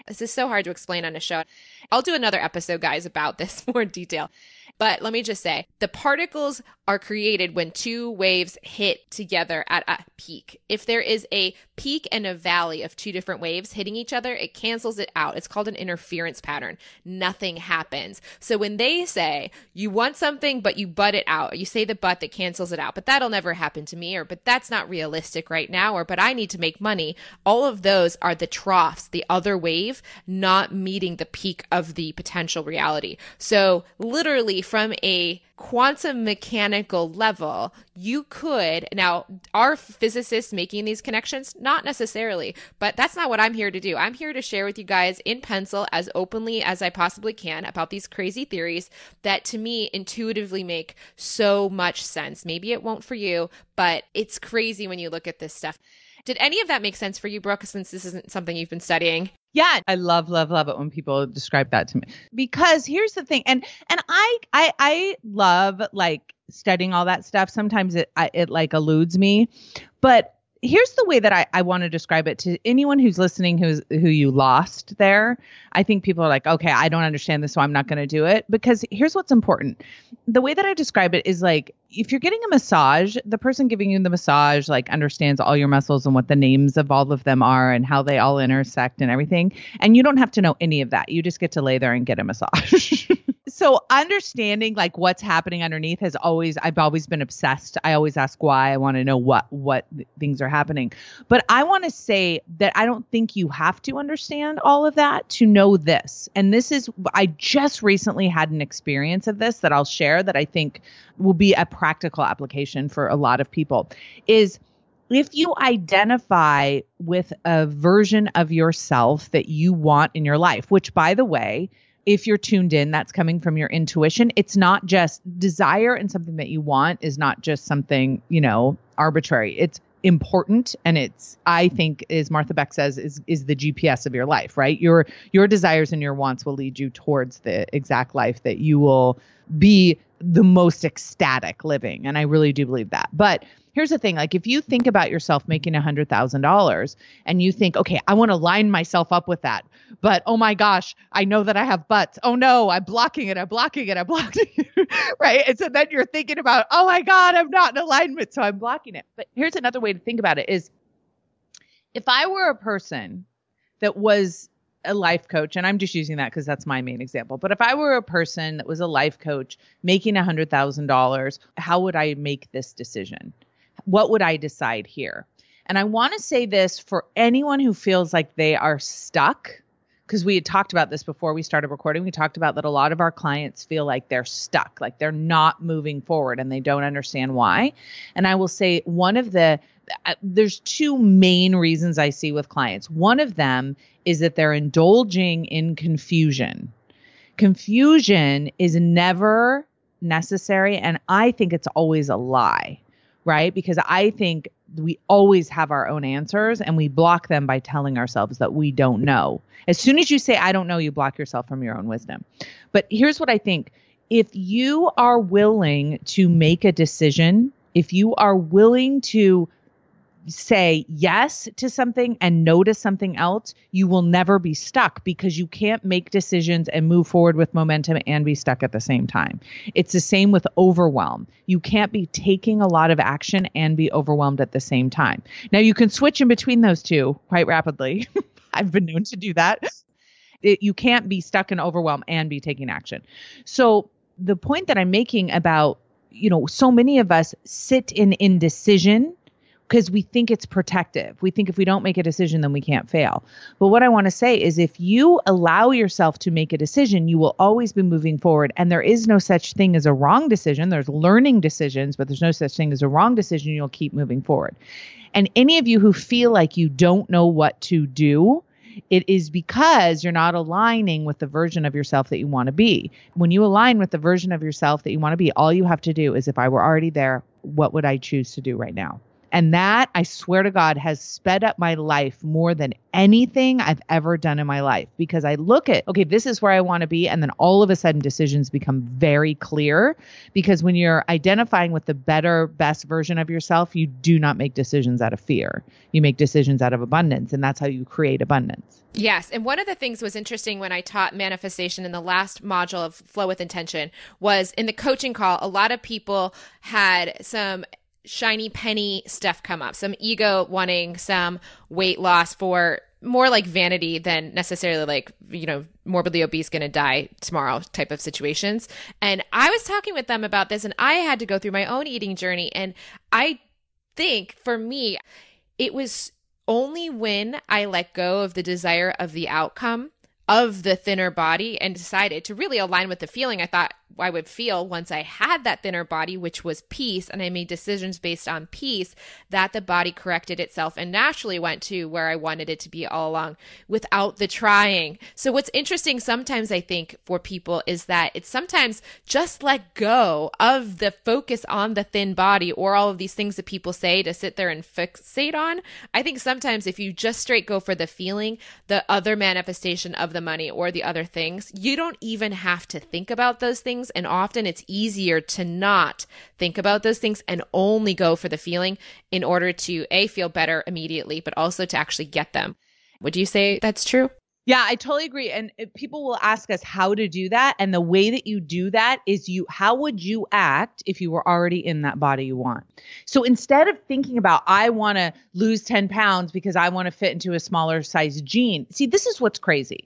this is so hard to explain on a show. I'll do another episode, guys, about this more in detail. But let me just say the particles are created when two waves hit together at a peak. If there is a peak and a valley of two different waves hitting each other, it cancels it out. It's called an interference pattern. Nothing happens. So when they say you want something, but you butt it out, you say the but that cancels it out, but that'll never happen to me, or but that's not realistic right now, or but I need to make money. All of those are the troughs, the other wave not meeting the peak of the potential reality. So literally from a quantum mechanical level, you could now are physicists making these connections? Not necessarily, but that's not what I'm here to do. I'm here to share with you guys in pencil as openly as I possibly can about these crazy theories that to me intuitively make so much sense. Maybe it won't for you, but it's crazy when you look at this stuff. Did any of that make sense for you, Brooke, since this isn't something you've been studying? Yeah, I love, love, love it when people describe that to me. Because here's the thing, and and I I I love like studying all that stuff. Sometimes it I, it like eludes me, but here's the way that I, I want to describe it to anyone who's listening who's who you lost there. I think people are like, okay, I don't understand this, so I'm not going to do it. Because here's what's important. The way that I describe it is like if you're getting a massage, the person giving you the massage like understands all your muscles and what the names of all of them are and how they all intersect and everything. And you don't have to know any of that. You just get to lay there and get a massage. so understanding like what's happening underneath has always I've always been obsessed. I always ask why. I want to know what what things are happening. But I want to say that I don't think you have to understand all of that to know this. And this is I just recently had an experience of this that I'll share that I think will be a practical application for a lot of people is if you identify with a version of yourself that you want in your life, which by the way, if you're tuned in, that's coming from your intuition. It's not just desire and something that you want is not just something, you know, arbitrary. It's important and it's I think as Martha Beck says is is the GPS of your life, right? Your your desires and your wants will lead you towards the exact life that you will be the most ecstatic living and I really do believe that. But here's the thing like if you think about yourself making a hundred thousand dollars and you think okay i want to line myself up with that but oh my gosh i know that i have butts. Oh no i'm blocking it i'm blocking it i'm blocking it right? And so then you're thinking about oh my god i'm not in alignment so i'm blocking it. But here's another way to think about it is if i were a person that was a life coach and i'm just using that because that's my main example but if i were a person that was a life coach making a hundred thousand dollars how would i make this decision what would I decide here? And I want to say this for anyone who feels like they are stuck, because we had talked about this before we started recording. We talked about that a lot of our clients feel like they're stuck, like they're not moving forward and they don't understand why. And I will say one of the there's two main reasons I see with clients. One of them is that they're indulging in confusion. Confusion is never necessary, and I think it's always a lie right? Because I think we always have our own answers and we block them by telling ourselves that we don't know. As soon as you say, I don't know, you block yourself from your own wisdom. But here's what I think if you are willing to make a decision, if you are willing to say yes to something and no to something else, you will never be stuck because you can't make decisions and move forward with momentum and be stuck at the same time. It's the same with overwhelm. You can't be taking a lot of action and be overwhelmed at the same time. Now, you can switch in between those two quite rapidly. I've been known to do that. It, you can't be stuck in overwhelm and be taking action. So, the point that I'm making about you know so many of us sit in indecision because we think it's protective. We think if we don't make a decision, then we can't fail. But what I want to say is if you allow yourself to make a decision, you will always be moving forward. And there is no such thing as a wrong decision. There's learning decisions, but there's no such thing as a wrong decision. You'll keep moving forward. And any of you who feel like you don't know what to do, it is because you're not aligning with the version of yourself that you want to be. When you align with the version of yourself that you want to be, all you have to do is if I were already there, what would I choose to do right now? And that, I swear to God, has sped up my life more than anything I've ever done in my life because I look at, okay, this is where I want to be. And then all of a sudden, decisions become very clear because when you're identifying with the better, best version of yourself, you do not make decisions out of fear. You make decisions out of abundance. And that's how you create abundance. Yes. And one of the things was interesting when I taught manifestation in the last module of Flow with Intention was in the coaching call, a lot of people had some shiny penny stuff come up, some ego wanting some weight loss for more like vanity than necessarily like, you know, morbidly obese to die tomorrow type of situations. And I was talking with them about this and I had to go through my own eating journey. And I think for me, it was only when I let go of the desire of the outcome of the thinner body and decided to really align with the feeling, I thought, I would feel once I had that thinner body, which was peace, and I made decisions based on peace, that the body corrected itself and naturally went to where I wanted it to be all along without the trying. So, what's interesting sometimes I think for people is that it's sometimes just let go of the focus on the thin body or all of these things that people say to sit there and fixate on. I think sometimes if you just straight go for the feeling, the other manifestation of the money or the other things, you don't even have to think about those things. And often it's easier to not think about those things and only go for the feeling in order to A, feel better immediately, but also to actually get them. Would you say that's true? Yeah, I totally agree. And people will ask us how to do that. And the way that you do that is you, how would you act if you were already in that body you want? So instead of thinking about, I want to lose 10 pounds because I want to fit into a smaller size jean, see, this is what's crazy.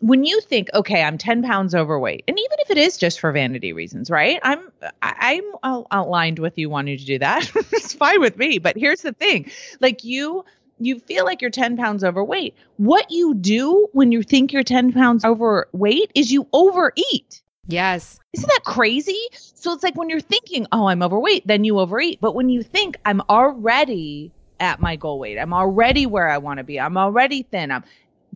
When you think, okay, I'm 10 pounds overweight, and even if it is just for vanity reasons, right? I'm I'm aligned with you wanting to do that. it's fine with me. But here's the thing: like you you feel like you're 10 pounds overweight. What you do when you think you're 10 pounds overweight is you overeat. Yes. Isn't that crazy? So it's like when you're thinking, oh, I'm overweight, then you overeat. But when you think, I'm already at my goal weight, I'm already where I want to be, I'm already thin. I'm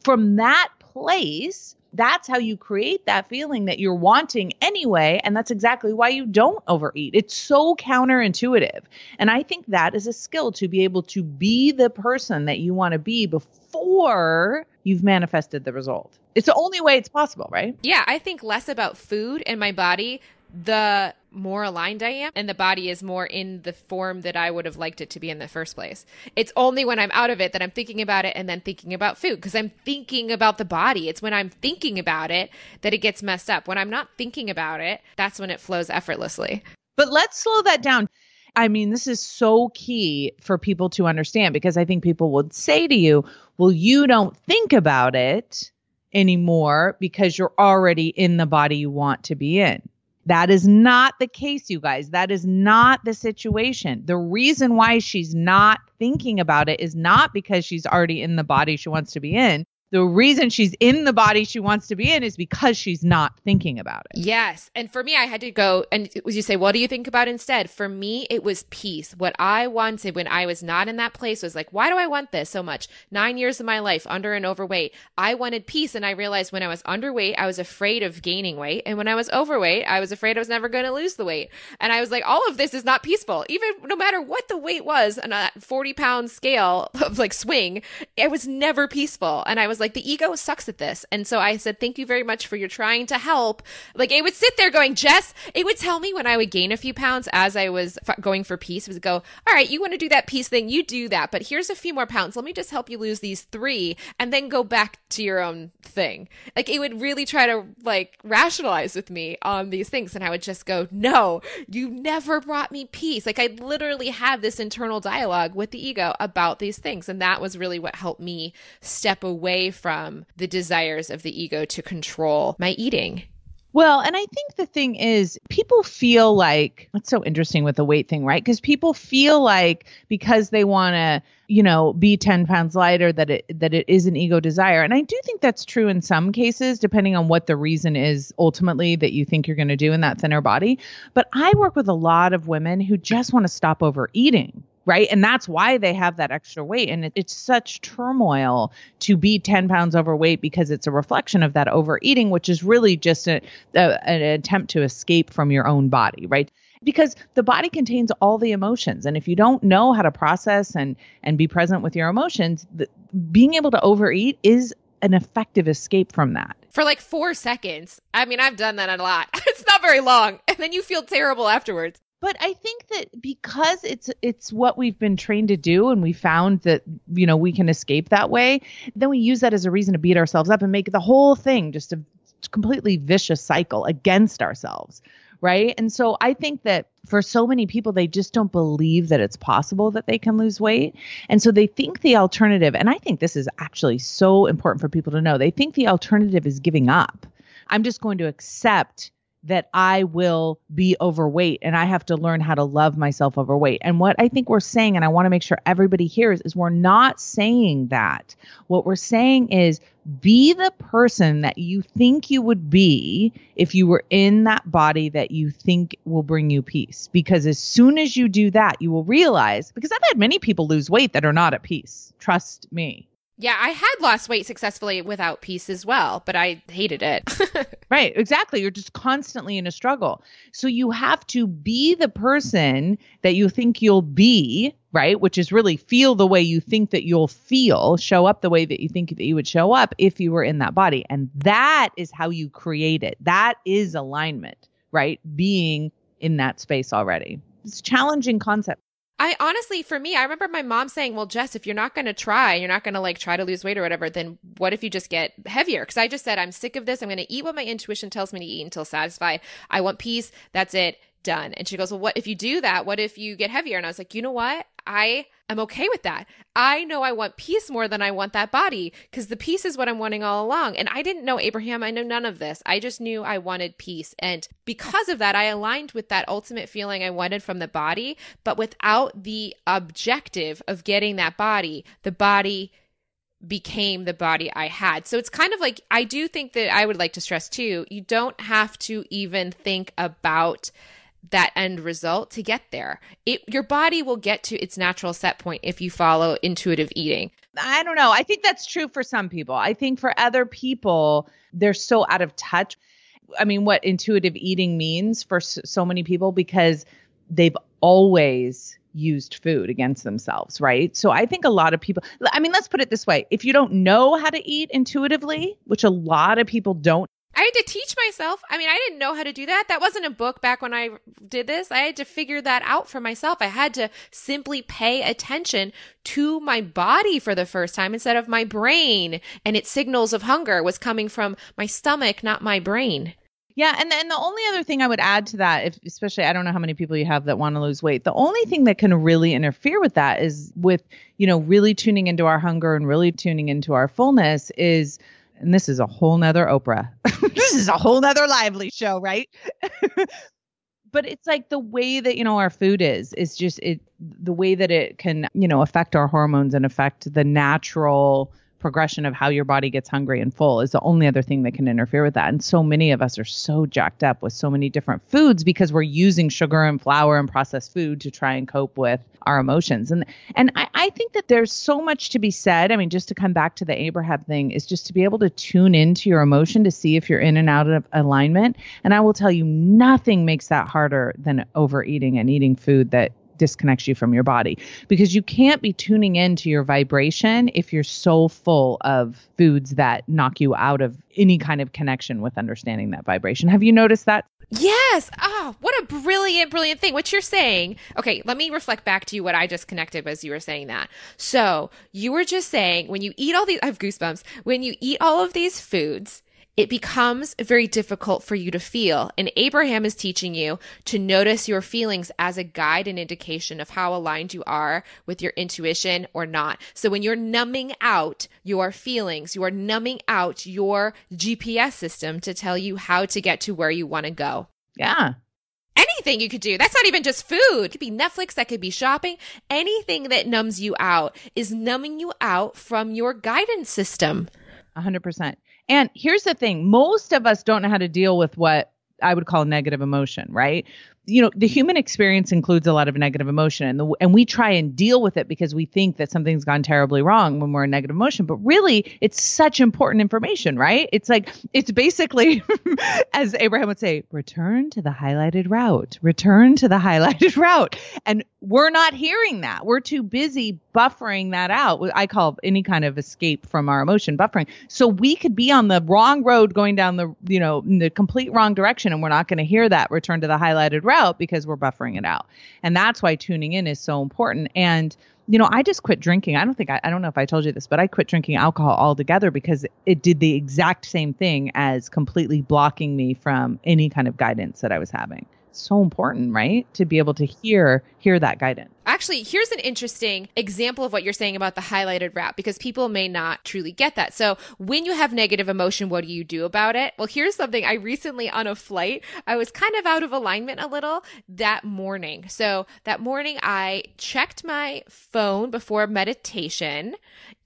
from that place, that's how you create that feeling that you're wanting anyway. And that's exactly why you don't overeat. It's so counterintuitive. And I think that is a skill to be able to be the person that you want to be before you've manifested the result. It's the only way it's possible, right? Yeah, I think less about food and my body the more aligned I am and the body is more in the form that I would have liked it to be in the first place. It's only when I'm out of it that I'm thinking about it and then thinking about food because I'm thinking about the body. It's when I'm thinking about it that it gets messed up. When I'm not thinking about it, that's when it flows effortlessly. But let's slow that down. I mean, this is so key for people to understand because I think people would say to you, well, you don't think about it anymore because you're already in the body you want to be in. That is not the case, you guys. That is not the situation. The reason why she's not thinking about it is not because she's already in the body she wants to be in the reason she's in the body she wants to be in is because she's not thinking about it. Yes. And for me, I had to go and you say, what do you think about instead? For me, it was peace. What I wanted when I was not in that place was like, why do I want this so much? Nine years of my life under and overweight. I wanted peace. And I realized when I was underweight, I was afraid of gaining weight. And when I was overweight, I was afraid I was never going to lose the weight. And I was like, all of this is not peaceful. Even no matter what the weight was on a 40 pound scale of like swing, it was never peaceful. And I was like, the ego sucks at this. And so I said, thank you very much for your trying to help. Like it would sit there going, Jess, it would tell me when I would gain a few pounds as I was f- going for peace, it would go, all right, you want to do that peace thing, you do that, but here's a few more pounds. Let me just help you lose these three and then go back to your own thing. Like it would really try to like rationalize with me on these things. And I would just go, no, you never brought me peace. Like I literally had this internal dialogue with the ego about these things. And that was really what helped me step away from the desires of the ego to control my eating. Well, and I think the thing is, people feel like it's so interesting with the weight thing, right? Because people feel like because they want to, you know, be 10 pounds lighter, that it that it is an ego desire. And I do think that's true in some cases, depending on what the reason is ultimately that you think you're going to do in that thinner body. But I work with a lot of women who just want to stop overeating right? And that's why they have that extra weight. And it, it's such turmoil to be 10 pounds overweight because it's a reflection of that overeating, which is really just a, a, an attempt to escape from your own body, right? Because the body contains all the emotions. And if you don't know how to process and, and be present with your emotions, the, being able to overeat is an effective escape from that. For like four seconds. I mean, I've done that a lot. it's not very long. And then you feel terrible afterwards but I think that because it's it's what we've been trained to do and we found that you know we can escape that way, then we use that as a reason to beat ourselves up and make the whole thing just a completely vicious cycle against ourselves, right? And so I think that for so many people they just don't believe that it's possible that they can lose weight. And so they think the alternative and I think this is actually so important for people to know. They think the alternative is giving up. I'm just going to accept that I will be overweight and I have to learn how to love myself overweight. And what I think we're saying, and I want to make sure everybody hears, is we're not saying that. What we're saying is be the person that you think you would be if you were in that body that you think will bring you peace. Because as soon as you do that, you will realize, because I've had many people lose weight that are not at peace. Trust me. Yeah, I had lost weight successfully without peace as well, but I hated it. right, exactly. You're just constantly in a struggle. So you have to be the person that you think you'll be, right? Which is really feel the way you think that you'll feel, show up the way that you think that you would show up if you were in that body. And that is how you create it. That is alignment, right? Being in that space already. It's a challenging concept. I honestly, for me, I remember my mom saying, "Well, Jess, if you're not going to try, you're not going to like try to lose weight or whatever, then what if you just get heavier?" Because I just said, "I'm sick of this. I'm going to eat what my intuition tells me to eat until satisfied. I want peace. That's it done. And she goes, Well, what if you do that? What if you get heavier? And I was like, You know what? I am okay with that. I know I want peace more than I want that body because the peace is what I'm wanting all along. And I didn't know Abraham. I know none of this. I just knew I wanted peace. And because of that, I aligned with that ultimate feeling I wanted from the body, but without the objective of getting that body, the body became the body I had. So it's kind of like I do think that I would like to stress too, you don't have to even think about that end result to get there. It, your body will get to its natural set point if you follow intuitive eating. I don't know. I think that's true for some people. I think for other people, they're so out of touch. I mean, what intuitive eating means for so many people because they've always used food against themselves, right? So I think a lot of people, I mean, let's put it this way if you don't know how to eat intuitively, which a lot of people don't I had to teach myself. I mean, I didn't know how to do that. That wasn't a book back when I did this. I had to figure that out for myself. I had to simply pay attention to my body for the first time instead of my brain. And its signals of hunger was coming from my stomach, not my brain. Yeah, and then the only other thing I would add to that, if especially I don't know how many people you have that want to lose weight, the only thing that can really interfere with that is with, you know, really tuning into our hunger and really tuning into our fullness is and this is a whole nother Oprah. this is a whole nother lively show, right? but it's like the way that you know our food is is just it the way that it can you know affect our hormones and affect the natural progression of how your body gets hungry and full is the only other thing that can interfere with that. And so many of us are so jacked up with so many different foods because we're using sugar and flour and processed food to try and cope with our emotions. And and I, I think that there's so much to be said. I mean, just to come back to the Abraham thing, is just to be able to tune into your emotion to see if you're in and out of alignment. And I will tell you, nothing makes that harder than overeating and eating food that disconnects you from your body because you can't be tuning into your vibration if you're so full of foods that knock you out of any kind of connection with understanding that vibration. Have you noticed that? Yes. Oh, what a brilliant, brilliant thing. What you're saying. Okay, let me reflect back to you what I just connected as you were saying that. So you were just saying when you eat all these, I have goosebumps. When you eat all of these foods, it becomes very difficult for you to feel. And Abraham is teaching you to notice your feelings as a guide and indication of how aligned you are with your intuition or not. So when you're numbing out your feelings, you are numbing out your GPS system to tell you how to get to where you want to go. Yeah. Anything you could do. That's not even just food. It could be Netflix, that could be shopping. Anything that numbs you out is numbing you out from your guidance system. 100%. And here's the thing. Most of us don't know how to deal with what I would call negative emotion, right? you know the human experience includes a lot of negative emotion and the, and we try and deal with it because we think that something's gone terribly wrong when we're in negative emotion. But really it's such important information right? It's like it's basically as abraham would say return to the highlighted route. Return to the highlighted route. And we're not hearing that. We're too busy buffering that out i call any kind of escape from our emotion buffering so we could be on the wrong road going down the you know the complete wrong direction and we're not going to hear that return to the highlighted route because we're buffering it out. And that's why tuning in is so important. And you know, I just quit drinking. I don't think I, I don't know if I told you this, but I quit drinking alcohol altogether because it did the exact same thing as completely blocking me from any kind of guidance that I was having. So important, right? To be able to hear hear that guidance. Actually, here's an interesting example of what you're saying about the highlighted wrap because people may not truly get that. So, when you have negative emotion, what do you do about it? Well, here's something I recently on a flight, I was kind of out of alignment a little that morning. So, that morning I checked my phone before meditation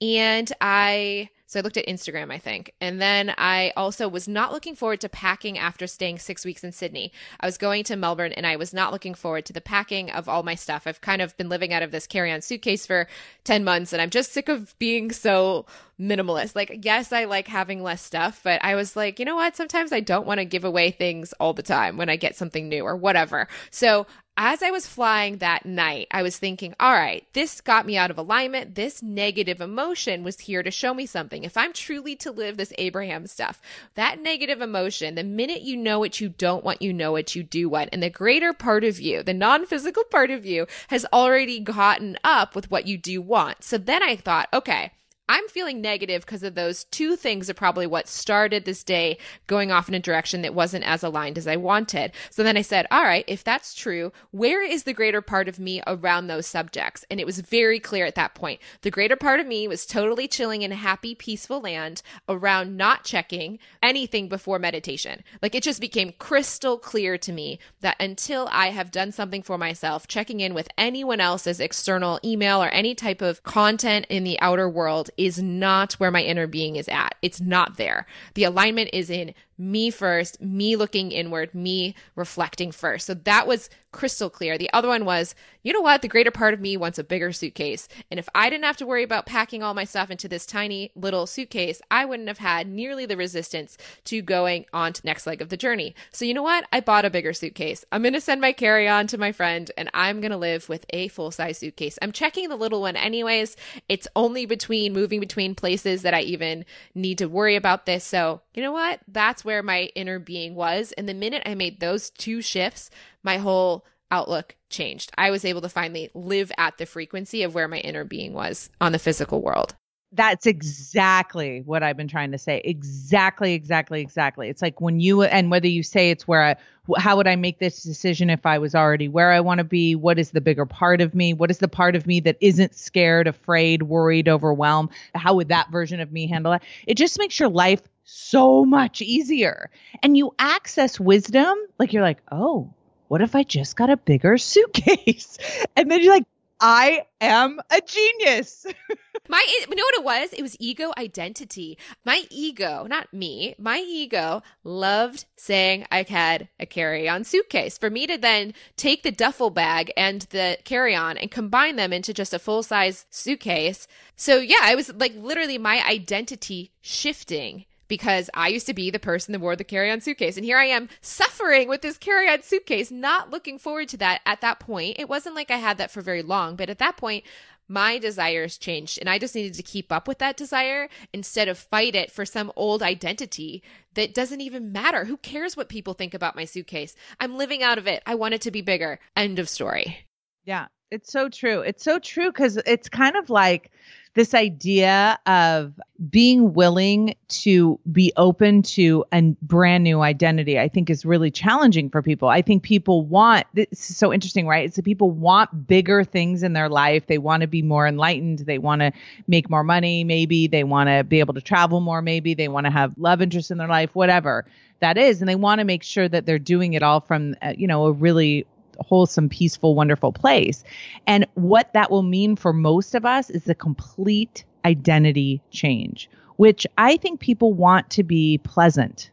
and I so I looked at Instagram, I think. And then I also was not looking forward to packing after staying six weeks in Sydney. I was going to Melbourne and I was not looking forward to the packing of all my stuff. I've kind of been living out of this carry on suitcase for 10 months and I'm just sick of being so minimalist. Like, yes, I like having less stuff, but I was like, you know what? Sometimes I don't want to give away things all the time when I get something new or whatever. So as I was flying that night, I was thinking, all right, this got me out of alignment. This negative emotion was here to show me something. If I'm truly to live this Abraham stuff, that negative emotion, the minute you know what you don't want, you know what you do want. And the greater part of you, the non physical part of you, has already gotten up with what you do want. So then I thought, okay, I'm feeling negative because of those two things are probably what started this day going off in a direction that wasn't as aligned as I wanted. So then I said, all right, if that's true, where is the greater part of me around those subjects? And it was very clear at that point. The greater part of me was totally chilling in a happy, peaceful land around not checking anything before meditation. Like it just became crystal clear to me that until I have done something for myself, checking in with anyone else's external email or any type of content in the outer world is not where my inner being is at. It's not there. The alignment is in me first, me looking inward, me reflecting first. So that was crystal clear. The other one was, you know what? The greater part of me wants a bigger suitcase. And if I didn't have to worry about packing all my stuff into this tiny little suitcase, I wouldn't have had nearly the resistance to going on to next leg of the journey. So you know what? I bought a bigger suitcase. I'm going to send my carry on to my friend and I'm going to live with a full size suitcase. I'm checking the little one anyways. It's only between moving between places that I even need to worry about this. So you know what? That's where my inner being was. And the minute I made those two shifts, my whole outlook changed. I was able to finally live at the frequency of where my inner being was on the physical world. That's exactly what I've been trying to say. Exactly, exactly, exactly. It's like when you, and whether you say it's where I, how would I make this decision if I was already where I want to be? What is the bigger part of me? What is the part of me that isn't scared, afraid, worried, overwhelmed? How would that version of me handle it? It just makes your life so much easier. And you access wisdom, like you're like, oh, what if I just got a bigger suitcase? And then you're like, I am a genius. my, you know what it was? It was ego identity. My ego, not me, my ego loved saying I had a carry on suitcase. For me to then take the duffel bag and the carry on and combine them into just a full size suitcase. So yeah, it was like literally my identity shifting because I used to be the person that wore the carry on suitcase. And here I am suffering with this carry on suitcase, not looking forward to that at that point. It wasn't like I had that for very long, but at that point, my desires changed and I just needed to keep up with that desire instead of fight it for some old identity that doesn't even matter. Who cares what people think about my suitcase? I'm living out of it. I want it to be bigger. End of story. Yeah, it's so true. It's so true because it's kind of like this idea of being willing to be open to a brand new identity, I think is really challenging for people. I think people want this is so interesting, right? It's that people want bigger things in their life. They want to be more enlightened. They want to make more money, maybe. They want to be able to travel more, maybe. They want to have love interests in their life, whatever that is. And they want to make sure that they're doing it all from, uh, you know, a really wholesome, peaceful, wonderful place. And what that will mean for most of us is a complete identity change, which I think people want to be pleasant.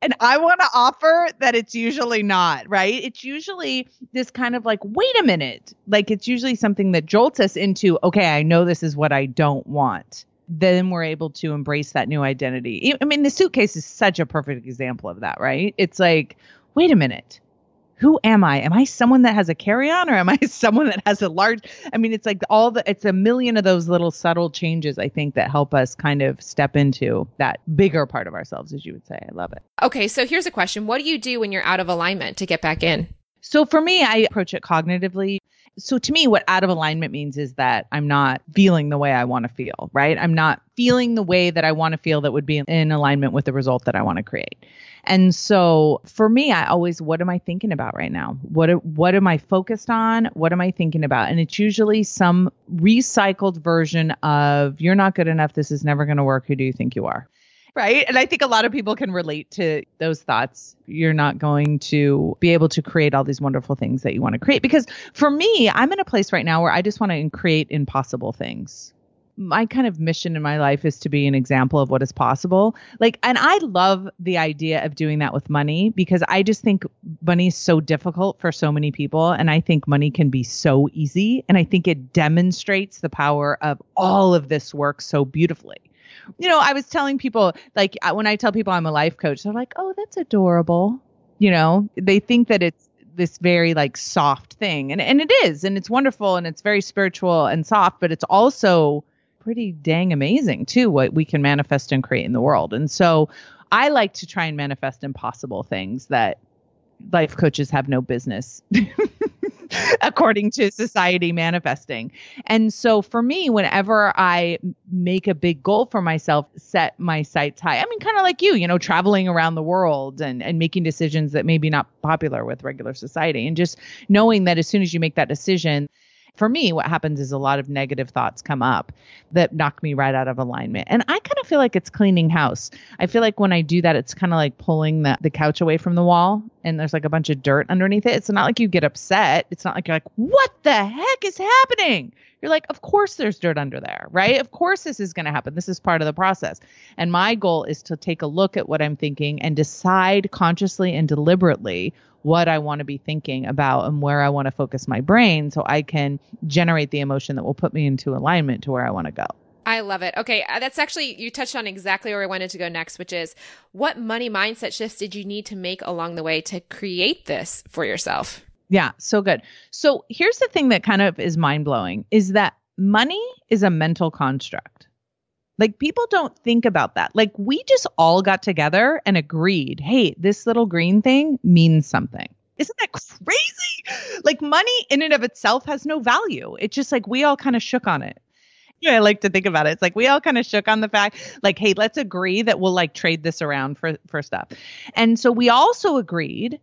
And I want to offer that it's usually not, right? It's usually this kind of like, wait a minute. Like it's usually something that jolts us into, okay, I know this is what I don't want then we're able to embrace that new identity. I mean, the suitcase is such a perfect example of that, right? It's like, wait a minute who am I? Am I someone that has a carry on or am I someone that has a large? I mean, it's like all the, it's a million of those little subtle changes, I think, that help us kind of step into that bigger part of ourselves, as you would say. I love it. Okay. So here's a question What do you do when you're out of alignment to get back in? So for me, I approach it cognitively. So to me, what out of alignment means is that I'm not feeling the way I want to feel, right? I'm not feeling the way that I want to feel that would be in alignment with the result that I want to create. And so for me, I always, what am I thinking about right now? What, what am I focused on? What am I thinking about? And it's usually some recycled version of, you're not good enough. This is never going to work. Who do you think you are? Right? And I think a lot of people can relate to those thoughts. You're not going to be able to create all these wonderful things that you want to create. Because for me, I'm in a place right now where I just want to create impossible things. My kind of mission in my life is to be an example of what is possible. Like, and I love the idea of doing that with money because I just think money is so difficult for so many people. And I think money can be so easy. And I think it demonstrates the power of all of this work so beautifully you know, I was telling people, like, when I tell people I'm a life coach, they're like, oh, that's adorable. You know, they think that it's this very like soft thing. And, and it is. And it's wonderful and it's very spiritual and soft, but it's also pretty dang amazing too, what we can manifest and create in the world. And so I like to try and manifest impossible things that life coaches have no business according to society manifesting. And so for me, whenever I make a big goal for myself, set my sights high. I mean, kind of like you, you know, traveling around the world and, and making decisions that may be not popular with regular society. And just knowing that as soon as you make that decision, for me, what happens is a lot of negative thoughts come up that knock me right out of alignment. And I kind of feel like it's cleaning house. I feel like when I do that, it's kind of like pulling the, the couch away from the wall and there's like a bunch of dirt underneath it. It's not like you get upset. It's not like you're like, what the heck is happening? You're like, of course there's dirt under there, right? Of course this is going to happen. This is part of the process. And my goal is to take a look at what I'm thinking and decide consciously and deliberately what I want to be thinking about and where I want to focus my brain so I can generate the emotion that will put me into alignment to where I want to go. I love it. Okay, uh, that's actually you touched on exactly where I wanted to go next, which is what money mindset shifts did you need to make along the way to create this for yourself? Yeah, so good. So here's the thing that kind of is mind blowing is that money is a mental construct. Like people don't think about that. Like we just all got together and agreed, hey, this little green thing means something. Isn't that crazy? Like money in and of itself has no value. It's just like we all kind of shook on it. I like to think about it. It's like we all kind of shook on the fact, like, hey, let's agree that we'll like trade this around for for stuff. And so we also agreed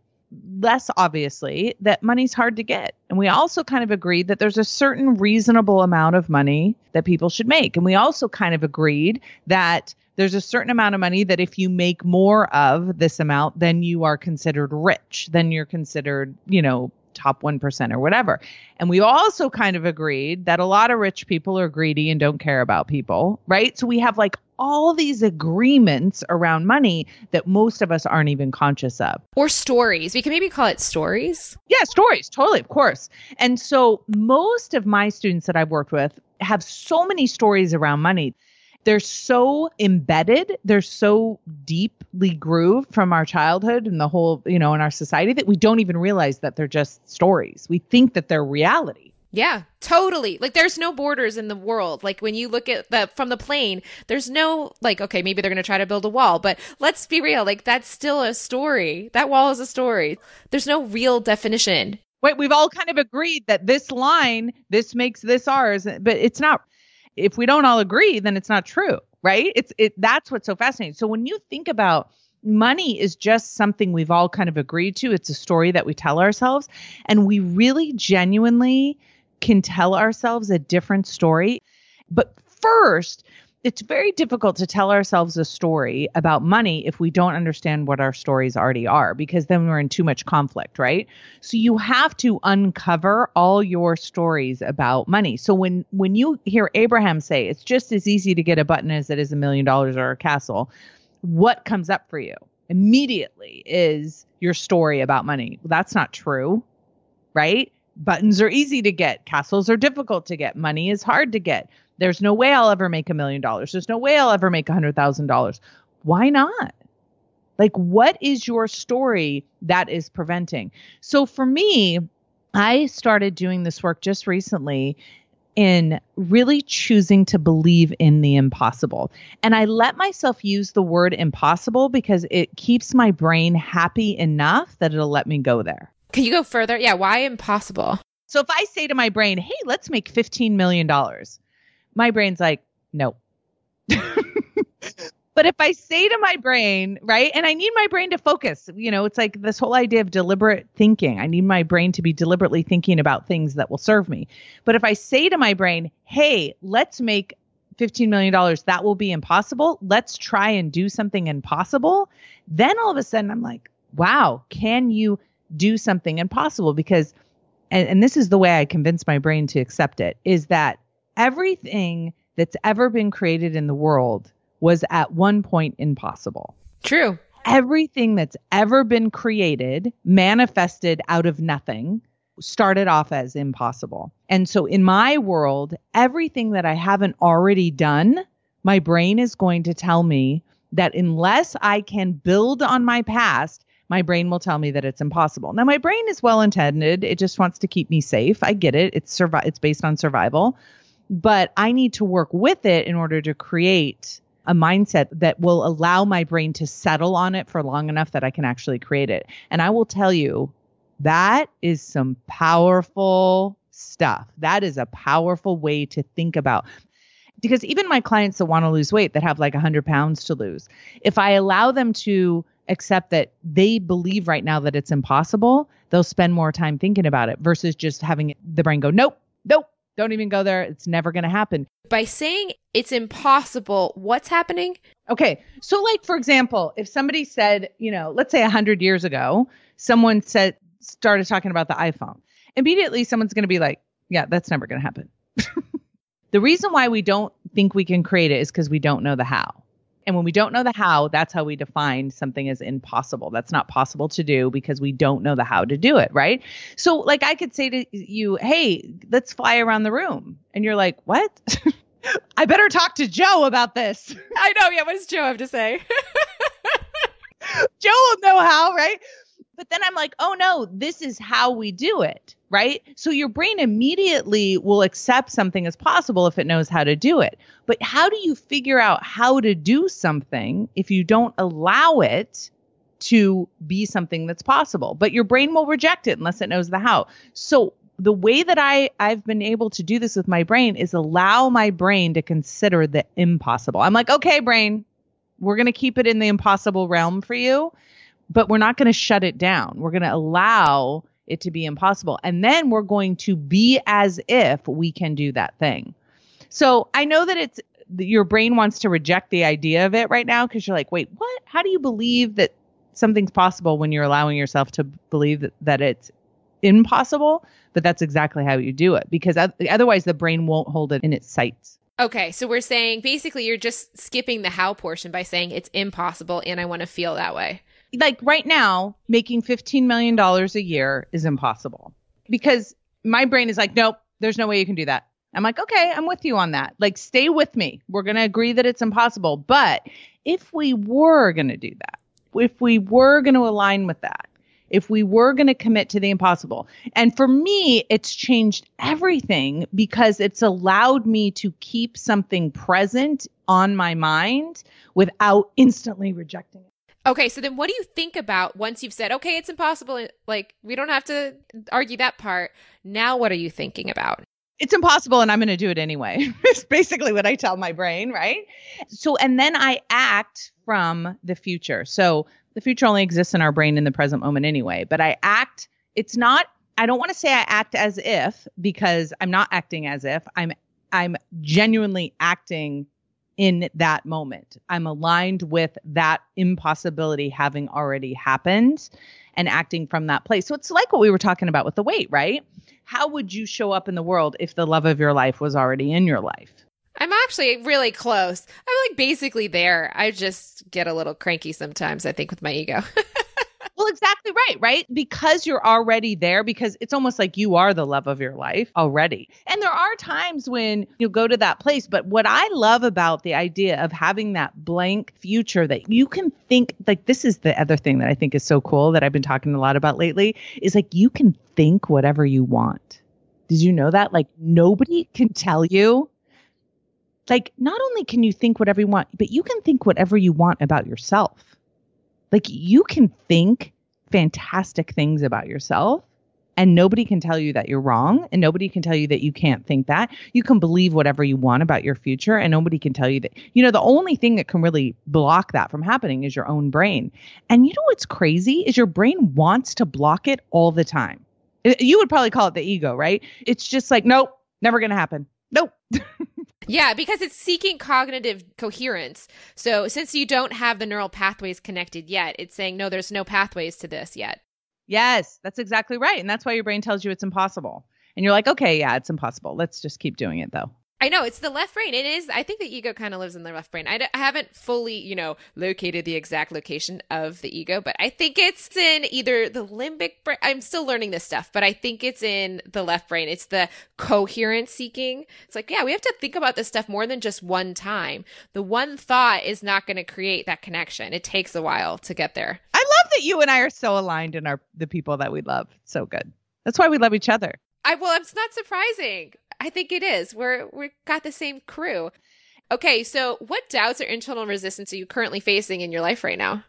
less obviously that money's hard to get. And we also kind of agreed that there's a certain reasonable amount of money that people should make. And we also kind of agreed that there's a certain amount of money that if you make more of this amount, then you are considered rich. Then you're considered, you know, top 1% or whatever. And we also kind of agreed that a lot of rich people are greedy and don't care about people, right? So we have like all these agreements around money that most of us aren't even conscious of. Or stories. We can maybe call it stories. Yeah, stories, totally, of course. And so most of my students that I've worked with have so many stories around money. They're so embedded, they're so deeply grooved from our childhood and the whole, you know, in our society that we don't even realize that they're just stories. We think that they're reality. Yeah, totally. Like there's no borders in the world. Like when you look at the from the plane, there's no like okay, maybe they're going to try to build a wall, but let's be real, like that's still a story. That wall is a story. There's no real definition. Wait, we've all kind of agreed that this line, this makes this ours, but it's not if we don't all agree, then it's not true, right? It's it that's what's so fascinating. So when you think about money is just something we've all kind of agreed to. It's a story that we tell ourselves and we really genuinely can tell ourselves a different story. But first, it's very difficult to tell ourselves a story about money if we don't understand what our stories already are, because then we're in too much conflict, right? So you have to uncover all your stories about money. So when when you hear Abraham say it's just as easy to get a button as it is a million dollars or a castle, what comes up for you immediately is your story about money. Well, that's not true, right? buttons are easy to get, castles are difficult to get, money is hard to get. There's no way I'll ever make a million dollars. There's no way I'll ever make a hundred thousand dollars. Why not? Like, what is your story that is preventing? So for me, I started doing this work just recently in really choosing to believe in the impossible. And I let myself use the word impossible because it keeps my brain happy enough that it'll let me go there. Can you go further? Yeah, why impossible? So if I say to my brain, hey, let's make $15 million, my brain's like, no. but if I say to my brain, right, and I need my brain to focus, you know, it's like this whole idea of deliberate thinking. I need my brain to be deliberately thinking about things that will serve me. But if I say to my brain, hey, let's make $15 million, that will be impossible. Let's try and do something impossible. Then all of a sudden I'm like, wow, can you do something impossible? Because and, and this is the way I convince my brain to accept it, is that everything that's ever been created in the world was at one point impossible. True. Everything that's ever been created, manifested out of nothing, started off as impossible. And so in my world, everything that I haven't already done, my brain is going to tell me that unless I can build on my past, my brain will tell me that it's impossible. Now, my brain is well intended. It just wants to keep me safe. I get it. It's survi- it's based on survival. But I need to work with it in order to create a mindset that will allow my brain to settle on it for long enough that I can actually create it. And I will tell you, that is some powerful stuff. That is a powerful way to think about because even my clients that want to lose weight that have like 100 pounds to lose if i allow them to accept that they believe right now that it's impossible, they'll spend more time thinking about it versus just having the brain go, nope, nope, don't even go there. It's never going to happen. By saying it's impossible, what's happening? Okay. So, like, for example, if somebody said, you know, let's say 100 years ago, someone said, started talking about the iPhone, immediately someone's going to be like, yeah, that's never going to happen. the reason why we don't think we can create it is because we don't know the how. And when we don't know the how, that's how we define something as impossible. That's not possible to do because we don't know the how to do it, right? So, like, I could say to you, hey, let's fly around the room. And you're like, what? I better talk to Joe about this. I know. Yeah. What does Joe have to say? Joe will know how, right? But then I'm like, oh no, this is how we do it right? So your brain immediately will accept something as possible if it knows how to do it. But how do you figure out how to do something if you don't allow it to be something that's possible? But your brain will reject it unless it knows the how. So the way that I I've been able to do this with my brain is allow my brain to consider the impossible. I'm like, "Okay, brain, we're going to keep it in the impossible realm for you." But we're not going to shut it down. We're going to allow it to be impossible. And then we're going to be as if we can do that thing. So I know that it's your brain wants to reject the idea of it right now because you're like, wait, what? How do you believe that something's possible when you're allowing yourself to believe that, that it's impossible? But that's exactly how you do it because otherwise the brain won't hold it in its sights. Okay, so we're saying basically you're just skipping the how portion by saying it's impossible and I want to feel that way like right now, making $15 million a year is impossible because my brain is like, nope, there's no way you can do that. I'm like, okay, I'm with you on that. Like, stay with me. We're going to agree that it's impossible. But if we were going to do that, if we were going to align with that, if we were going to commit to the impossible. And for me, it's changed everything because it's allowed me to keep something present on my mind without instantly rejecting it. Okay, so then what do you think about once you've said, okay, it's impossible? Like, we don't have to argue that part. Now, what are you thinking about? It's impossible and I'm going to do it anyway. it's basically what I tell my brain, right? So, and then I act from the future. So, the future only exists in our brain in the present moment anyway, but I act, it's not, I don't want to say I act as if because I'm not acting as if. I'm I'm genuinely acting in that moment. I'm aligned with that impossibility having already happened and acting from that place. So it's like what we were talking about with the weight, right? How would you show up in the world if the love of your life was already in your life? I'm actually really close. I'm like basically there. I just get a little cranky sometimes, I think, with my ego. Well, exactly right, right? Because you're already there, because it's almost like you are the love of your life already. And there are times when you go to that place. But what I love about the idea of having that blank future that you can think, like, this is the other thing that I think is so cool that I've been talking a lot about lately is like you can think whatever you want. Did you know that? Like, nobody can tell you like not only can you think whatever you want, but you can think whatever you want about yourself. Like you can think fantastic things about yourself and nobody can tell you that you're wrong and nobody can tell you that you can't think that. You can believe whatever you want about your future and nobody can tell you that. You know, the only thing that can really block that from happening is your own brain. And you know what's crazy is your brain wants to block it all the time. You would probably call it the ego, right? It's just like, nope, never to happen. Nope. Yeah, because it's seeking cognitive coherence. So since you don't have the neural pathways connected yet, it's saying, no, there's no pathways to this yet. Yes, that's exactly right. And that's why your brain tells you it's impossible. And you're like, okay, yeah, it's impossible. Let's just keep doing it though. I know it's the left brain. It is. I think the ego kind of lives in the left brain. I d- I haven't fully, you know, located the exact location of the ego, but I think it's in either the limbic brain. I'm still learning this stuff, but I think it's in the left brain. It's the coherence seeking. It's like, yeah, we have to think about this stuff more than just one time. The one thought is not going to create that connection. It takes a while to get there. I love that you and I are so aligned in our the people that we love. So good. That's why we love each other. I well, it's not surprising. I think it is. We're we've got the same crew. Okay, so what doubts or internal resistance are you currently facing in your life right now?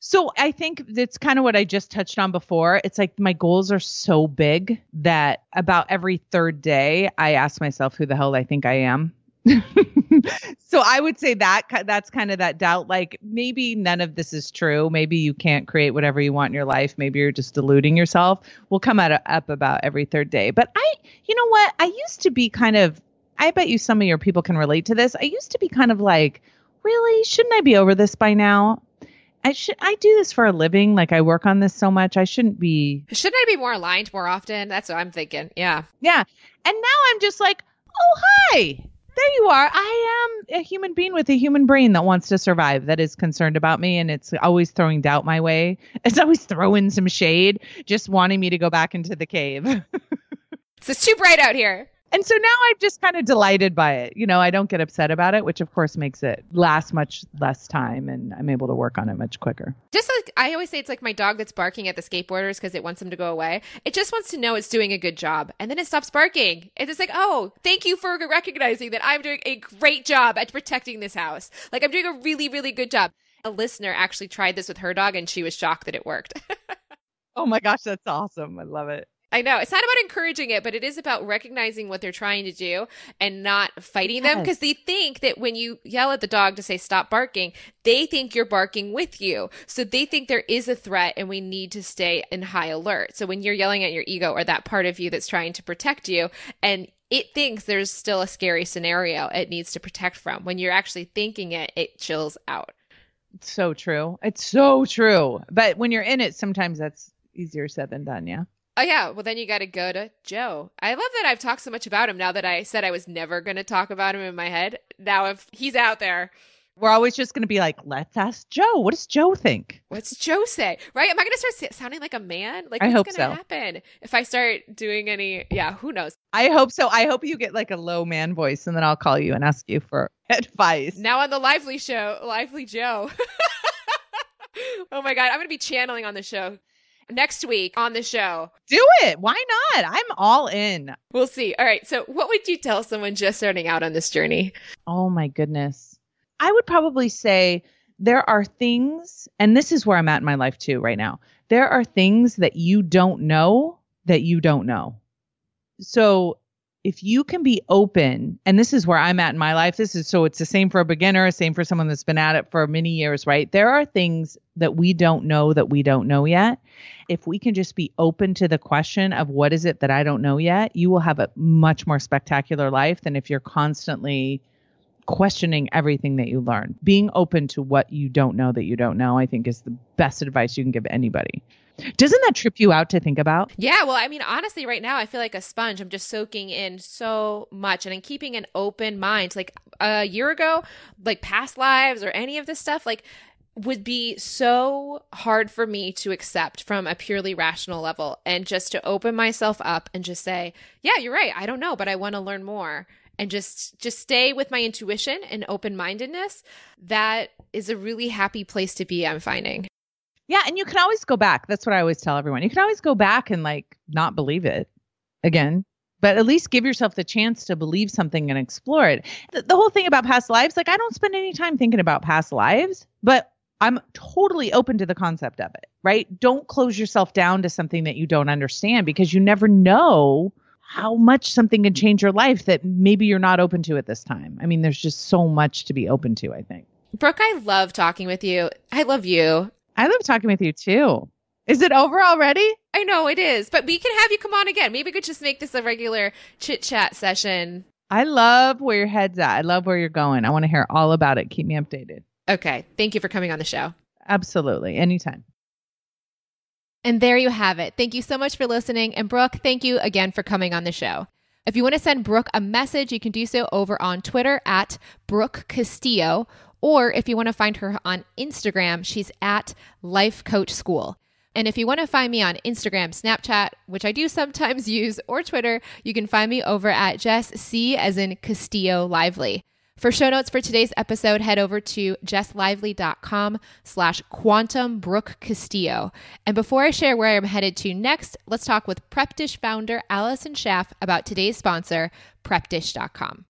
So I think that's kind of what I just touched on before. It's like my goals are so big that about every third day I ask myself who the hell I think I am. so I would say that that's kind of that doubt like maybe none of this is true. Maybe you can't create whatever you want in your life. Maybe you're just deluding yourself. Will come out up about every third day. But I you know what? I used to be kind of I bet you some of your people can relate to this. I used to be kind of like, really? Shouldn't I be over this by now? I should I do this for a living. Like I work on this so much. I shouldn't be Shouldn't I be more aligned more often? That's what I'm thinking. Yeah. Yeah. And now I'm just like, oh hi there you are. I am a human being with a human brain that wants to survive, that is concerned about me, and it's always throwing doubt my way. It's always throwing some shade, just wanting me to go back into the cave. so it's too bright out here. And so now I'm just kind of delighted by it. You know, I don't get upset about it, which of course makes it last much less time and I'm able to work on it much quicker. Just like I always say, it's like my dog that's barking at the skateboarders because it wants them to go away. It just wants to know it's doing a good job. And then it stops barking. It's just like, oh, thank you for recognizing that I'm doing a great job at protecting this house. Like I'm doing a really, really good job. A listener actually tried this with her dog and she was shocked that it worked. oh my gosh, that's awesome. I love it. I know. It's not about encouraging it, but it is about recognizing what they're trying to do and not fighting yes. them because they think that when you yell at the dog to say stop barking, they think you're barking with you. So they think there is a threat and we need to stay in high alert. So when you're yelling at your ego or that part of you that's trying to protect you and it thinks there's still a scary scenario it needs to protect from, when you're actually thinking it, it chills out. It's so true. It's so true. But when you're in it, sometimes that's easier said than done. Yeah. Oh yeah, well then you got to go to Joe. I love that I've talked so much about him now that I said I was never going to talk about him in my head. Now if he's out there, we're always just going to be like, let's ask Joe. What does Joe think? What's Joe say? Right? Am I going to start sounding like a man? Like, I what's hope so. Happen if I start doing any? Yeah, who knows? I hope so. I hope you get like a low man voice, and then I'll call you and ask you for advice. Now on the Lively Show, Lively Joe. oh my god, I'm going to be channeling on the show next week on the show. Do it. Why not? I'm all in. We'll see. All right. So, what would you tell someone just starting out on this journey? Oh, my goodness. I would probably say there are things, and this is where I'm at in my life too right now. There are things that you don't know that you don't know. So, if you can be open, and this is where I'm at in my life, this is so it's the same for a beginner, same for someone that's been at it for many years, right? There are things that we don't know that we don't know yet. If we can just be open to the question of what is it that I don't know yet, you will have a much more spectacular life than if you're constantly questioning everything that you learn. Being open to what you don't know that you don't know, I think is the best advice you can give anybody. Doesn't that trip you out to think about? Yeah, well, I mean, honestly, right now I feel like a sponge. I'm just soaking in so much and I'm keeping an open mind. Like a year ago, like past lives or any of this stuff, like would be so hard for me to accept from a purely rational level and just to open myself up and just say, yeah, you're right. I don't know, but I want to learn more and just just stay with my intuition and open-mindedness. That is a really happy place to be, I'm finding. Yeah, and you can always go back. That's what I always tell everyone. You can always go back and like not believe it again, but at least give yourself the chance to believe something and explore it. The, the whole thing about past lives, like I don't spend any time thinking about past lives, but I'm totally open to the concept of it, right? Don't close yourself down to something that you don't understand because you never know how much something can change your life that maybe you're not open to at this time. I mean, there's just so much to be open to, I think. Brooke, I love talking with you. I love you. I love talking with you too. Is it over already? I know it is, but we can have you come on again. Maybe we could just make this a regular chit chat session. I love where your head's at. I love where you're going. I want to hear all about it. Keep me updated. Okay. Thank you for coming on the show. Absolutely. Anytime. And there you have it. Thank you so much for listening. And Brooke, thank you again for coming on the show. If you want to send Brooke a message, you can do so over on Twitter at Brooke Castillo. Or if you want to find her on Instagram, she's at Life Coach School. And if you want to find me on Instagram, Snapchat, which I do sometimes use, or Twitter, you can find me over at Jess C as in Castillo Lively. For show notes for today's episode, head over to jesslively.com slash quantum Brooke Castillo. And before I share where I'm headed to next, let's talk with Prep Dish founder Allison Schaaf about today's sponsor, prepdish.com.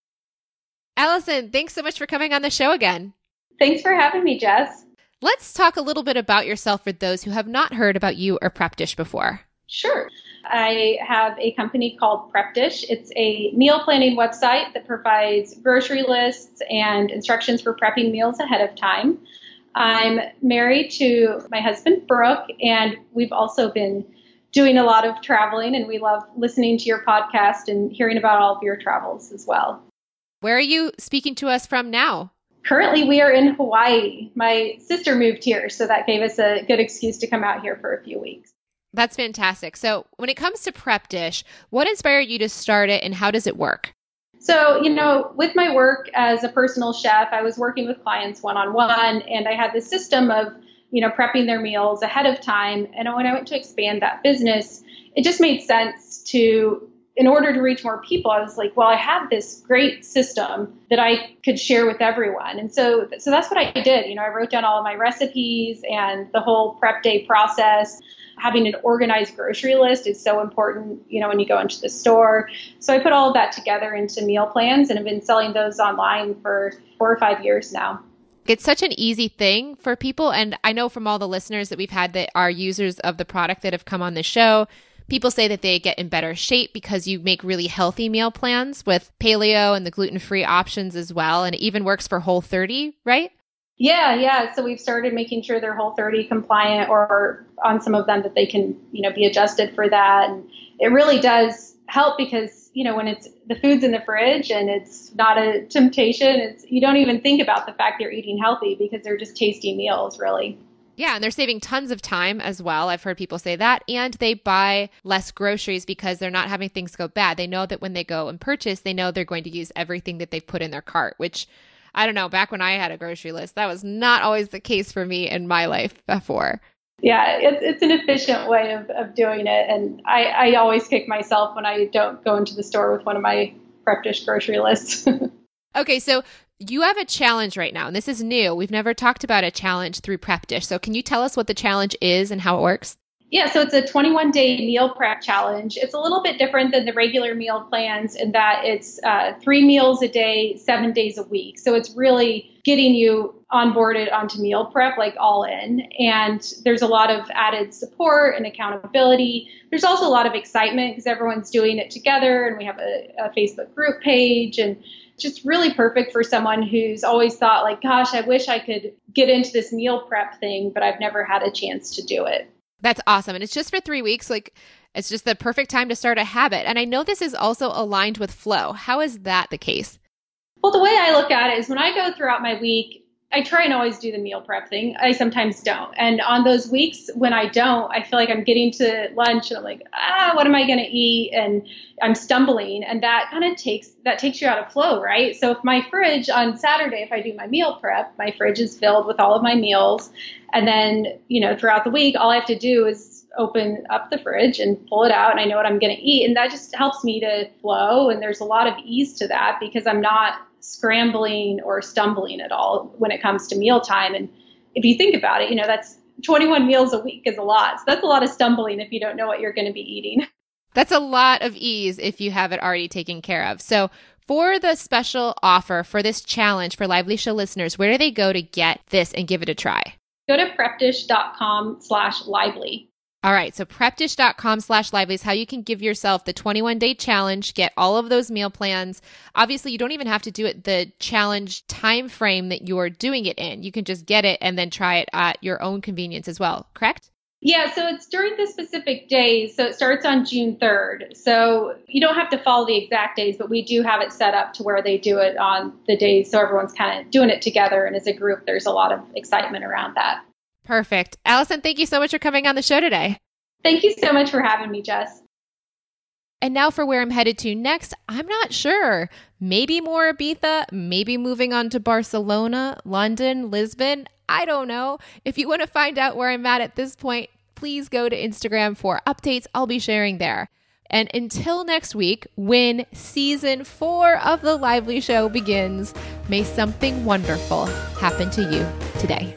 Allison, thanks so much for coming on the show again. Thanks for having me, Jess. Let's talk a little bit about yourself for those who have not heard about you or Prep Dish before. Sure. I have a company called Prep Dish. It's a meal planning website that provides grocery lists and instructions for prepping meals ahead of time. I'm married to my husband, Brooke, and we've also been doing a lot of traveling, and we love listening to your podcast and hearing about all of your travels as well. Where are you speaking to us from now? Currently, we are in Hawaii. My sister moved here, so that gave us a good excuse to come out here for a few weeks. That's fantastic. So, when it comes to Prep Dish, what inspired you to start it and how does it work? So, you know, with my work as a personal chef, I was working with clients one on one, and I had this system of, you know, prepping their meals ahead of time. And when I went to expand that business, it just made sense to in order to reach more people, I was like, well, I have this great system that I could share with everyone. And so, so that's what I did. You know, I wrote down all of my recipes and the whole prep day process. Having an organized grocery list is so important, you know, when you go into the store. So I put all of that together into meal plans and have been selling those online for four or five years now. It's such an easy thing for people. And I know from all the listeners that we've had that are users of the product that have come on the show, People say that they get in better shape because you make really healthy meal plans with paleo and the gluten free options as well. And it even works for Whole 30, right? Yeah, yeah. So we've started making sure they're Whole 30 compliant or on some of them that they can, you know, be adjusted for that. And it really does help because, you know, when it's the food's in the fridge and it's not a temptation, it's you don't even think about the fact they're eating healthy because they're just tasty meals, really. Yeah, and they're saving tons of time as well. I've heard people say that. And they buy less groceries because they're not having things go bad. They know that when they go and purchase, they know they're going to use everything that they've put in their cart, which I don't know, back when I had a grocery list, that was not always the case for me in my life before. Yeah, it's, it's an efficient way of, of doing it. And I, I always kick myself when I don't go into the store with one of my prep dish grocery lists. okay, so you have a challenge right now, and this is new. We've never talked about a challenge through Prep Dish. So, can you tell us what the challenge is and how it works? Yeah, so it's a 21 day meal prep challenge. It's a little bit different than the regular meal plans in that it's uh, three meals a day, seven days a week. So it's really getting you onboarded onto meal prep, like all in. And there's a lot of added support and accountability. There's also a lot of excitement because everyone's doing it together, and we have a, a Facebook group page and just really perfect for someone who's always thought like gosh i wish i could get into this meal prep thing but i've never had a chance to do it. That's awesome. And it's just for three weeks like it's just the perfect time to start a habit. And i know this is also aligned with flow. How is that the case? Well the way i look at it is when i go throughout my week I try and always do the meal prep thing. I sometimes don't. And on those weeks when I don't, I feel like I'm getting to lunch and I'm like, ah, what am I going to eat? And I'm stumbling. And that kind of takes, that takes you out of flow, right? So if my fridge on Saturday, if I do my meal prep, my fridge is filled with all of my meals. And then, you know, throughout the week, all I have to do is open up the fridge and pull it out and I know what I'm going to eat. And that just helps me to flow. And there's a lot of ease to that because I'm not scrambling or stumbling at all when it comes to mealtime. And if you think about it, you know, that's 21 meals a week is a lot. So that's a lot of stumbling if you don't know what you're going to be eating. That's a lot of ease if you have it already taken care of. So, for the special offer for this challenge for Lively Show listeners, where do they go to get this and give it a try? go to prepdish.com slash lively. All right, so prepdish.com slash lively is how you can give yourself the 21 day challenge, get all of those meal plans. Obviously, you don't even have to do it the challenge time frame that you're doing it in. You can just get it and then try it at your own convenience as well, correct? Yeah, so it's during the specific days. So it starts on June 3rd. So you don't have to follow the exact days, but we do have it set up to where they do it on the days so everyone's kind of doing it together. And as a group, there's a lot of excitement around that. Perfect. Allison, thank you so much for coming on the show today. Thank you so much for having me, Jess. And now for where I'm headed to next, I'm not sure. Maybe more Ibiza, maybe moving on to Barcelona, London, Lisbon. I don't know. If you want to find out where I'm at at this point, please go to Instagram for updates. I'll be sharing there. And until next week, when season four of The Lively Show begins, may something wonderful happen to you today.